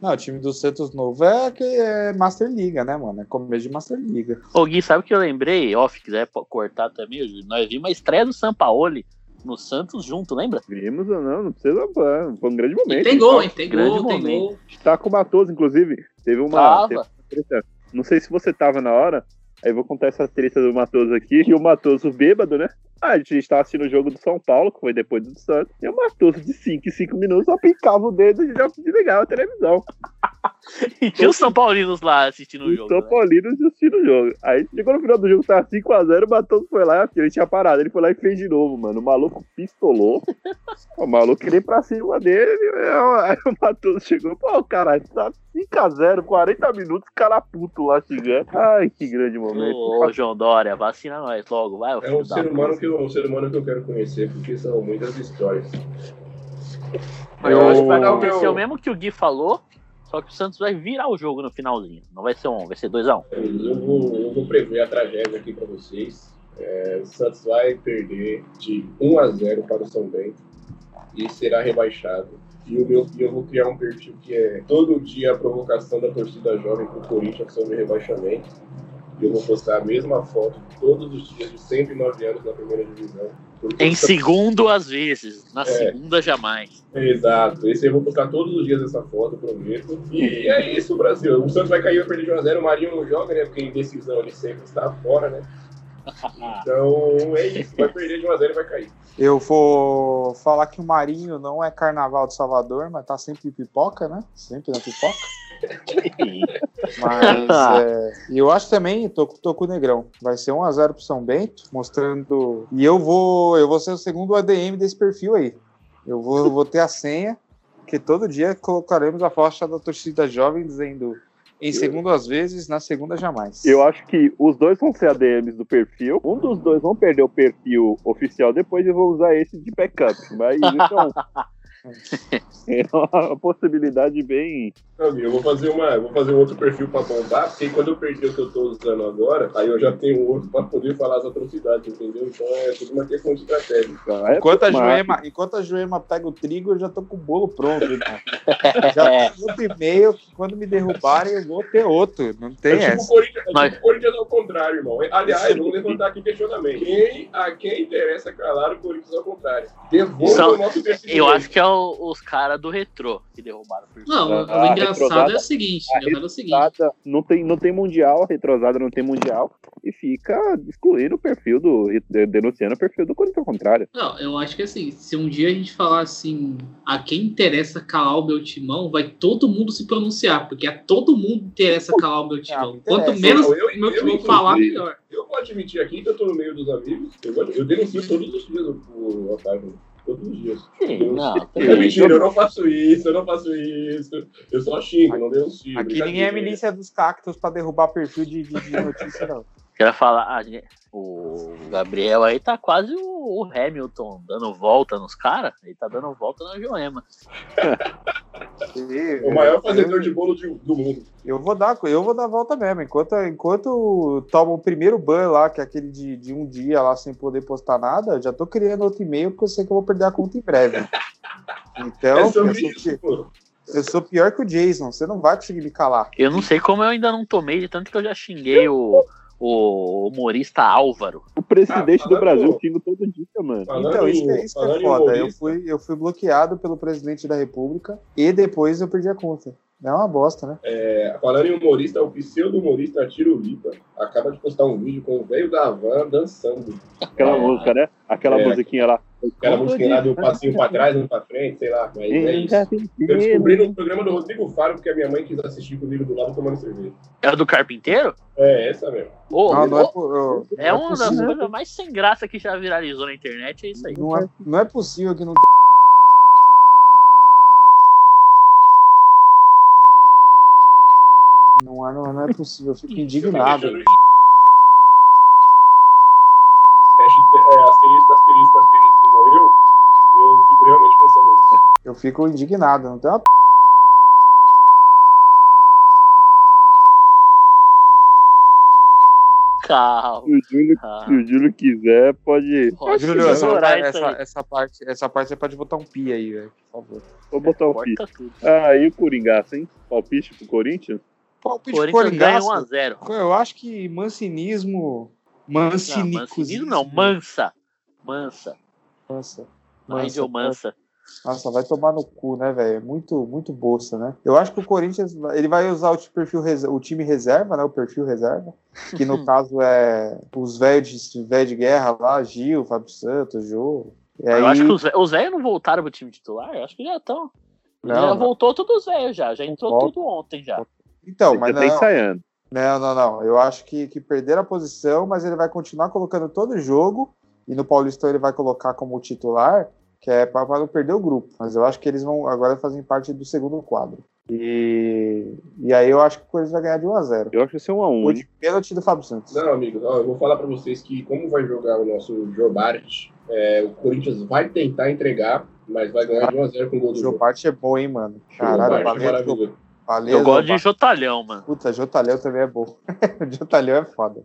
Não, o time do Santos novo é que é Master Liga, né, mano? É começo de Master Liga. Ô Gui, sabe o que eu lembrei? Ó, se quiser cortar também, Júlio, nós vimos a estreia do Sampaoli no Santos junto, lembra? Vimos ou não, não precisa. Foi um grande E momento. tem gol, hein? Tem Grande gol, tem momento. gol. Está com o Matoso, inclusive. Teve uma. Teve. Não sei se você tava na hora. Aí eu vou contar essa treta do Matoso aqui. E o Matoso bêbado, né? Ah, a gente tava assistindo o jogo do São Paulo, que foi depois do Santos. E o Matoso, de 5 em 5 minutos, só picava o dedo e já desligava a televisão. E tinha os São Paulinos lá assistindo o Os jogo. São né? Paulinos assistindo o jogo. Aí chegou no final do jogo, tava 5x0, o Matoso foi lá, ele tinha parado. Ele foi lá e fez de novo, mano. O maluco pistolou. o maluco queria ir pra cima dele. Aí o Matoso chegou, pô, caralho, tá 5x0, 40 minutos, cara puto lá xingando. Ai, que grande momento. Ô, ô, João Dória, vacina nós logo, vai, É um ser, humano que eu, um ser humano que eu quero conhecer, porque são muitas histórias. Mas eu acho que vai Eu- acontecer o mesmo que o Gui falou, só que o Santos vai virar o jogo no finalzinho. Não vai ser um, vai ser 2x1. Eu vou, eu vou prever a tragédia aqui para vocês. É, o Santos vai perder de 1 a 0 para o São Bento e será rebaixado. E o meu, eu vou criar um perfil que é todo dia a provocação da torcida jovem para o Corinthians sobre rebaixamento. E eu vou postar a mesma foto todos os dias de 109 anos na primeira divisão. Em segundo, às vezes. Na É. segunda, jamais. Exato. Esse eu vou postar todos os dias essa foto, prometo. E é isso, Brasil. O Santos vai cair, vai perder de 1x0. O Marinho não joga, né? Porque em decisão ele sempre está fora, né? Então é isso. Vai perder de 1x0 e vai cair. Eu vou falar que o Marinho não é carnaval de Salvador, mas tá sempre pipoca, né? Sempre na pipoca. Mas é, e eu acho também, tô, tô com o Negrão. Vai ser 1x0 pro São Bento, mostrando. E eu vou, eu vou ser o segundo ADM desse perfil aí. Eu vou, vou ter a senha, que todo dia colocaremos a faixa da torcida jovem dizendo em segundo às vezes, na segunda jamais. Eu acho que os dois vão ser ADMs do perfil. Um dos dois vão perder o perfil oficial depois e vou usar esse de backup. Mas então. É uma possibilidade bem, amigo, eu vou fazer uma, vou fazer um outro perfil pra bombar, porque quando eu perdi o que eu tô usando agora, aí eu já tenho outro pra poder falar as atrocidades, entendeu? Então é tudo uma questão de estratégia. Ah, é Enquanto a, Joema, enquanto a Joema pega o trigo, eu já tô com o bolo pronto, irmão. Já tem outro e-mail que quando me derrubarem eu vou ter outro. Não tem É tipo, o essa. Corinthians, é Mas- tipo o Corinthians ao contrário, irmão. Aliás, vamos levantar aqui questionamento. Quem, a quem interessa calar o Corinthians ao contrário? Devolva São- o nosso tecido. Eu acho que é o- os caras do retrô que derrubaram o perfil. Não, o Ah, engraçado é o seguinte, é o seguinte. não tem, não tem mundial, a retrosada não tem mundial, e fica excluindo o perfil do. de- denunciando o perfil do Corinthians ao contrário. Não, eu acho que assim, se um dia a gente falar assim, a quem interessa calar o meu timão, vai todo mundo se pronunciar, porque a todo mundo interessa calar o meu timão. Quanto menos eu- o meu eu, timão inclusive, falar, melhor. Eu vou admitir aqui que eu tô no meio dos amigos. Eu, eu denuncio todos os dias o, o Otávio. Todos os dias. Sim, não, É mentira, eu não faço isso, eu não faço isso. Eu só xingo, não denuncio. Aqui ninguém é milícia dos cactos pra derrubar perfil de, de, de notícia, não. Quero falar, ah, gente, o Gabriel aí tá quase o, Hamilton dando volta nos caras. Ele tá dando volta na Joema. O maior fazedor de bolo de- do mundo. Eu vou dar, eu vou dar a volta mesmo. Enquanto, enquanto toma o primeiro ban lá, que é aquele de, de um dia lá sem poder postar nada, já tô criando outro e-mail porque eu sei que eu vou perder a conta em breve. Então, é eu, sobre sou, isso, pi- pô. eu sou pior que o Jason. Você não vai conseguir me calar. Eu não sei como eu ainda não tomei, de tanto que eu já xinguei o, o humorista Álvaro. O presidente Ah, do Brasil xinga todo dia, mano. Falando então, isso, é, isso que é foda. Eu fui, eu fui bloqueado pelo presidente da República e depois eu perdi a conta. É uma bosta, né? é, falando em humorista, o pseudo-humorista Tiro Lipa acaba de postar um vídeo com o velho da van dançando. Aquela É. música, né? Aquela É. musiquinha lá. Aquela musiquinha lá do passinho pra trás, um pra frente, sei lá. Mas é isso. Eu descobri no programa do Rodrigo Faro porque a minha mãe quis assistir comigo do lado tomando cerveja. É o do Carpinteiro? É, essa mesmo. Ô, Não, não é, eu- é uma das coisas mais sem graça que já viralizou na internet, é isso aí. Não é, não é possível que não Não é, não, não é possível, eu fico indignado. Hashtag, é, asterisco, asterisco, asterisco, morreu. Eu fico realmente pensando nisso. Eu fico indignado. Não tem uma p... Calma. Se o Júlio, calma. se o Júlio quiser, pode. Pode Júlio, essa, essa, aí. essa parte, essa parte você pode botar um pi aí, velho, por favor. Vou botar o pi. Corta tudo. Ah, e o Coringaço, hein? Palpite pro Corinthians? Palpite Corinthians ganha Coringaço. 1x0. Eu acho que mancinismo. Não, Mancinismo. Não, Mansa. Mansa. Mansa. Nigel Mansa. Nossa, vai tomar no cu, né, velho? Muito, muito bolsa, né? Eu acho que o Corinthians ele vai usar o perfil o time reserva, né? O perfil reserva, que no caso é os velhos de, velho de guerra lá, Gil, Fábio Santos, Jô. E aí, Eu acho que os, os velhos não voltaram pro time titular? Eu acho que já estão. Não, Já não. voltou todos os velhos já. Já entrou Volta. tudo ontem já. Então, Ele mas tá não, ensaiando. não, não, não. Eu acho que, que perderam a posição, mas ele vai continuar colocando todo o jogo. E no Paulistão ele vai colocar como titular, que é para não perder o grupo. Mas eu acho que eles vão agora fazem parte do segundo quadro. E, e aí eu acho que o Corinthians vai ganhar de 1 a 0 Eu acho que vai ser um a um, O hein? de pênalti do Fábio Santos. Não, amigos, ó, eu vou falar pra vocês que como vai jogar o nosso Jobart, é, o Corinthians vai tentar entregar, mas vai ganhar de 1x0 com o gol O do. Jobart é bom, hein, mano. Caralho, Jobart, valeu. valeu Eu gosto de. Jotalhão, mano. Puta, Jotalhão também é bom. Jotalhão é foda.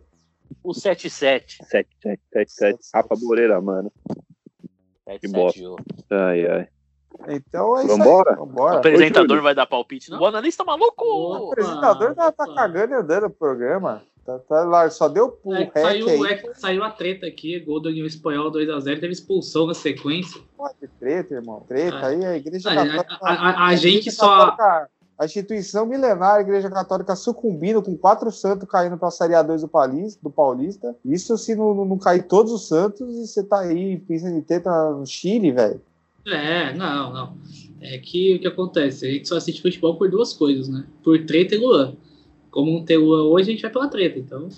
O 7-7. 7, 7, 7, 7. Rafa Moreira, mano. Que 7-7 bosta. jogo. Ai, ai. Então é isso Vambora? aí. O Vambora. apresentador Júlio. vai dar palpite, não? O analista maluco! O apresentador tá, tá cagando e andando pro programa. Tá, tá lá, só deu o É, saiu, aí. é saiu a treta aqui, gol do União Espanhol 2x0, teve expulsão na sequência. Pode treta, irmão. Treta Ah. aí, a igreja Ah, católica. a- a- a Igreja gente só- Católica- A instituição milenar, a Igreja Católica sucumbindo com quatro santos caindo pra Série A2 do Paulista, do Paulista. Isso se não, não, não cair todos os santos e você tá aí pensando em treta no Chile, velho. É, não, não. É que o que acontece? A gente só assiste futebol por duas coisas, né? Por treta e Luan. Como não tem Luan hoje, a gente vai pela treta, então.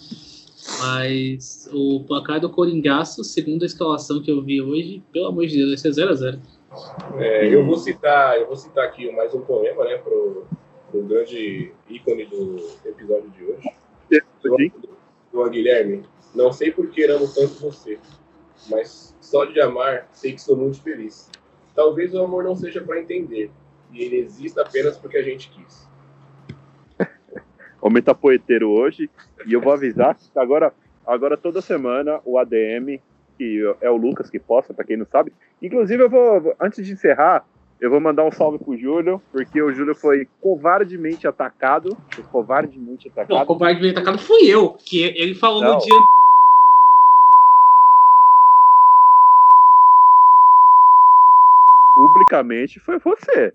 Mas o placar do Coringaço, segundo a escalação que eu vi hoje, pelo amor de Deus, vai ser 0x0. É, eu vou citar, eu vou citar aqui mais um poema, né, pro, pro grande ícone do episódio de hoje. Do, Guilherme. Não sei por que amo tanto você, mas só de amar sei que sou muito feliz. Talvez o amor não seja para entender, e ele exista apenas porque a gente quis. Aumenta poeteiro hoje. E eu vou avisar agora, agora toda semana o ADM, que é o Lucas que posta, pra quem não sabe. Inclusive, eu vou, antes de encerrar, eu vou mandar um salve pro Júlio, porque o Júlio foi covardemente atacado. Foi covardemente atacado. Não, covardemente atacado fui eu, que ele falou Não. no dia Publicamente foi você.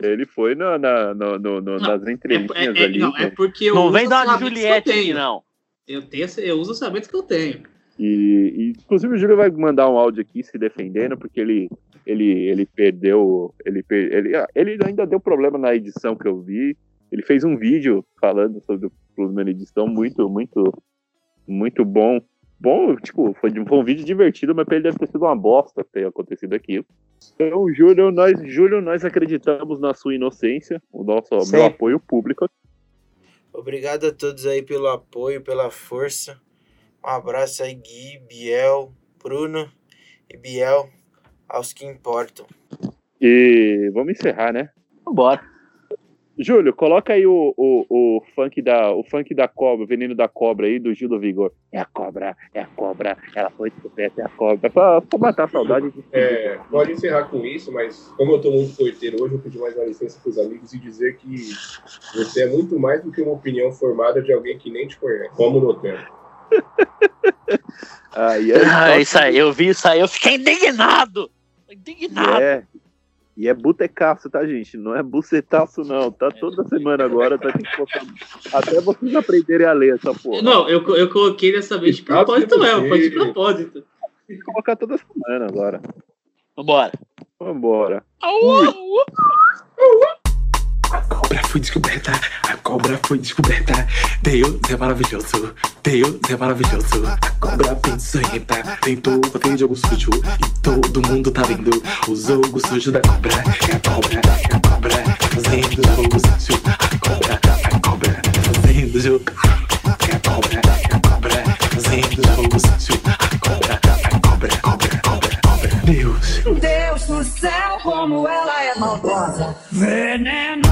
Ele foi na, na- no- no- no- nas entrelinhas é, é, ali. não, é porque eu Não uso vem dar uma Juliette aqui, não. Eu, tenho, eu uso os saberes que eu tenho. E, e, inclusive o Júlio vai mandar um áudio aqui se defendendo, porque ele, ele, ele perdeu. Ele, ele, ah, ele ainda deu problema na edição que eu vi. Ele fez um vídeo falando sobre o problema na edição, muito, muito, muito bom. Bom, tipo, foi, foi um vídeo divertido, mas pra ele deve ter sido uma bosta ter acontecido aquilo. Então, Júlio, nós, Júlio, nós acreditamos na sua inocência, o nosso meu apoio público. Obrigado a todos aí pelo apoio, pela força. Um abraço aí, Gui, Biel, Bruno e Biel, aos que importam. E vamos encerrar, né? Vambora. Júlio, coloca aí o, o, o funk da o funk da cobra, o veneno da cobra aí do Gil do Vigor. É a cobra, é a cobra, ela foi descoberta, é a cobra. Pra, pra matar a saudade. de- É, pode encerrar com isso, mas como eu tô muito porteiro hoje, eu pedi mais uma licença pros amigos e dizer que você é muito mais do que uma opinião formada de alguém que nem te conhece, como no tempo. Aí é, Ah, isso aí, eu vi isso aí, eu fiquei indignado. e Indignado. é, e é butecaço, tá, gente? Não é bucetaço, não. Tá toda semana agora, tá tem que botar- Até vocês aprenderem a ler essa porra. Não, eu, eu coloquei dessa vez de propósito mesmo, foi de propósito. Tem que colocar toda semana agora. Vambora. Vambora. A cobra foi descoberta, a cobra foi descoberta. Deus é maravilhoso, Deus é maravilhoso. A cobra peçonhenta tentou fazer jogo sujo e todo mundo tá vendo o jogo sujo da cobra. A cobra, a cobra fazendo jogo sujo. A cobra, a cobra fazendo jogo. A cobra, a cobra fazendo jogo sujo. A cobra. Deus. Deus do céu, como ela é maldosa, venenosa.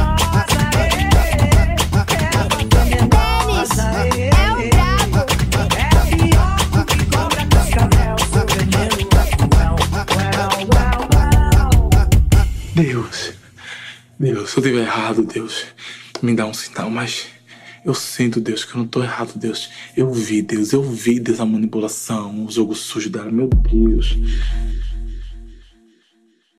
É, é pior do que cobra cascavel, seu veneno é. Deus, Deus, se eu estiver errado, Deus, me dá um sinal, mas eu sinto, Deus, que eu não tô errado, Deus. Eu vi, Deus, eu vi, Deus, a manipulação, o jogo sujo dela, meu Deus.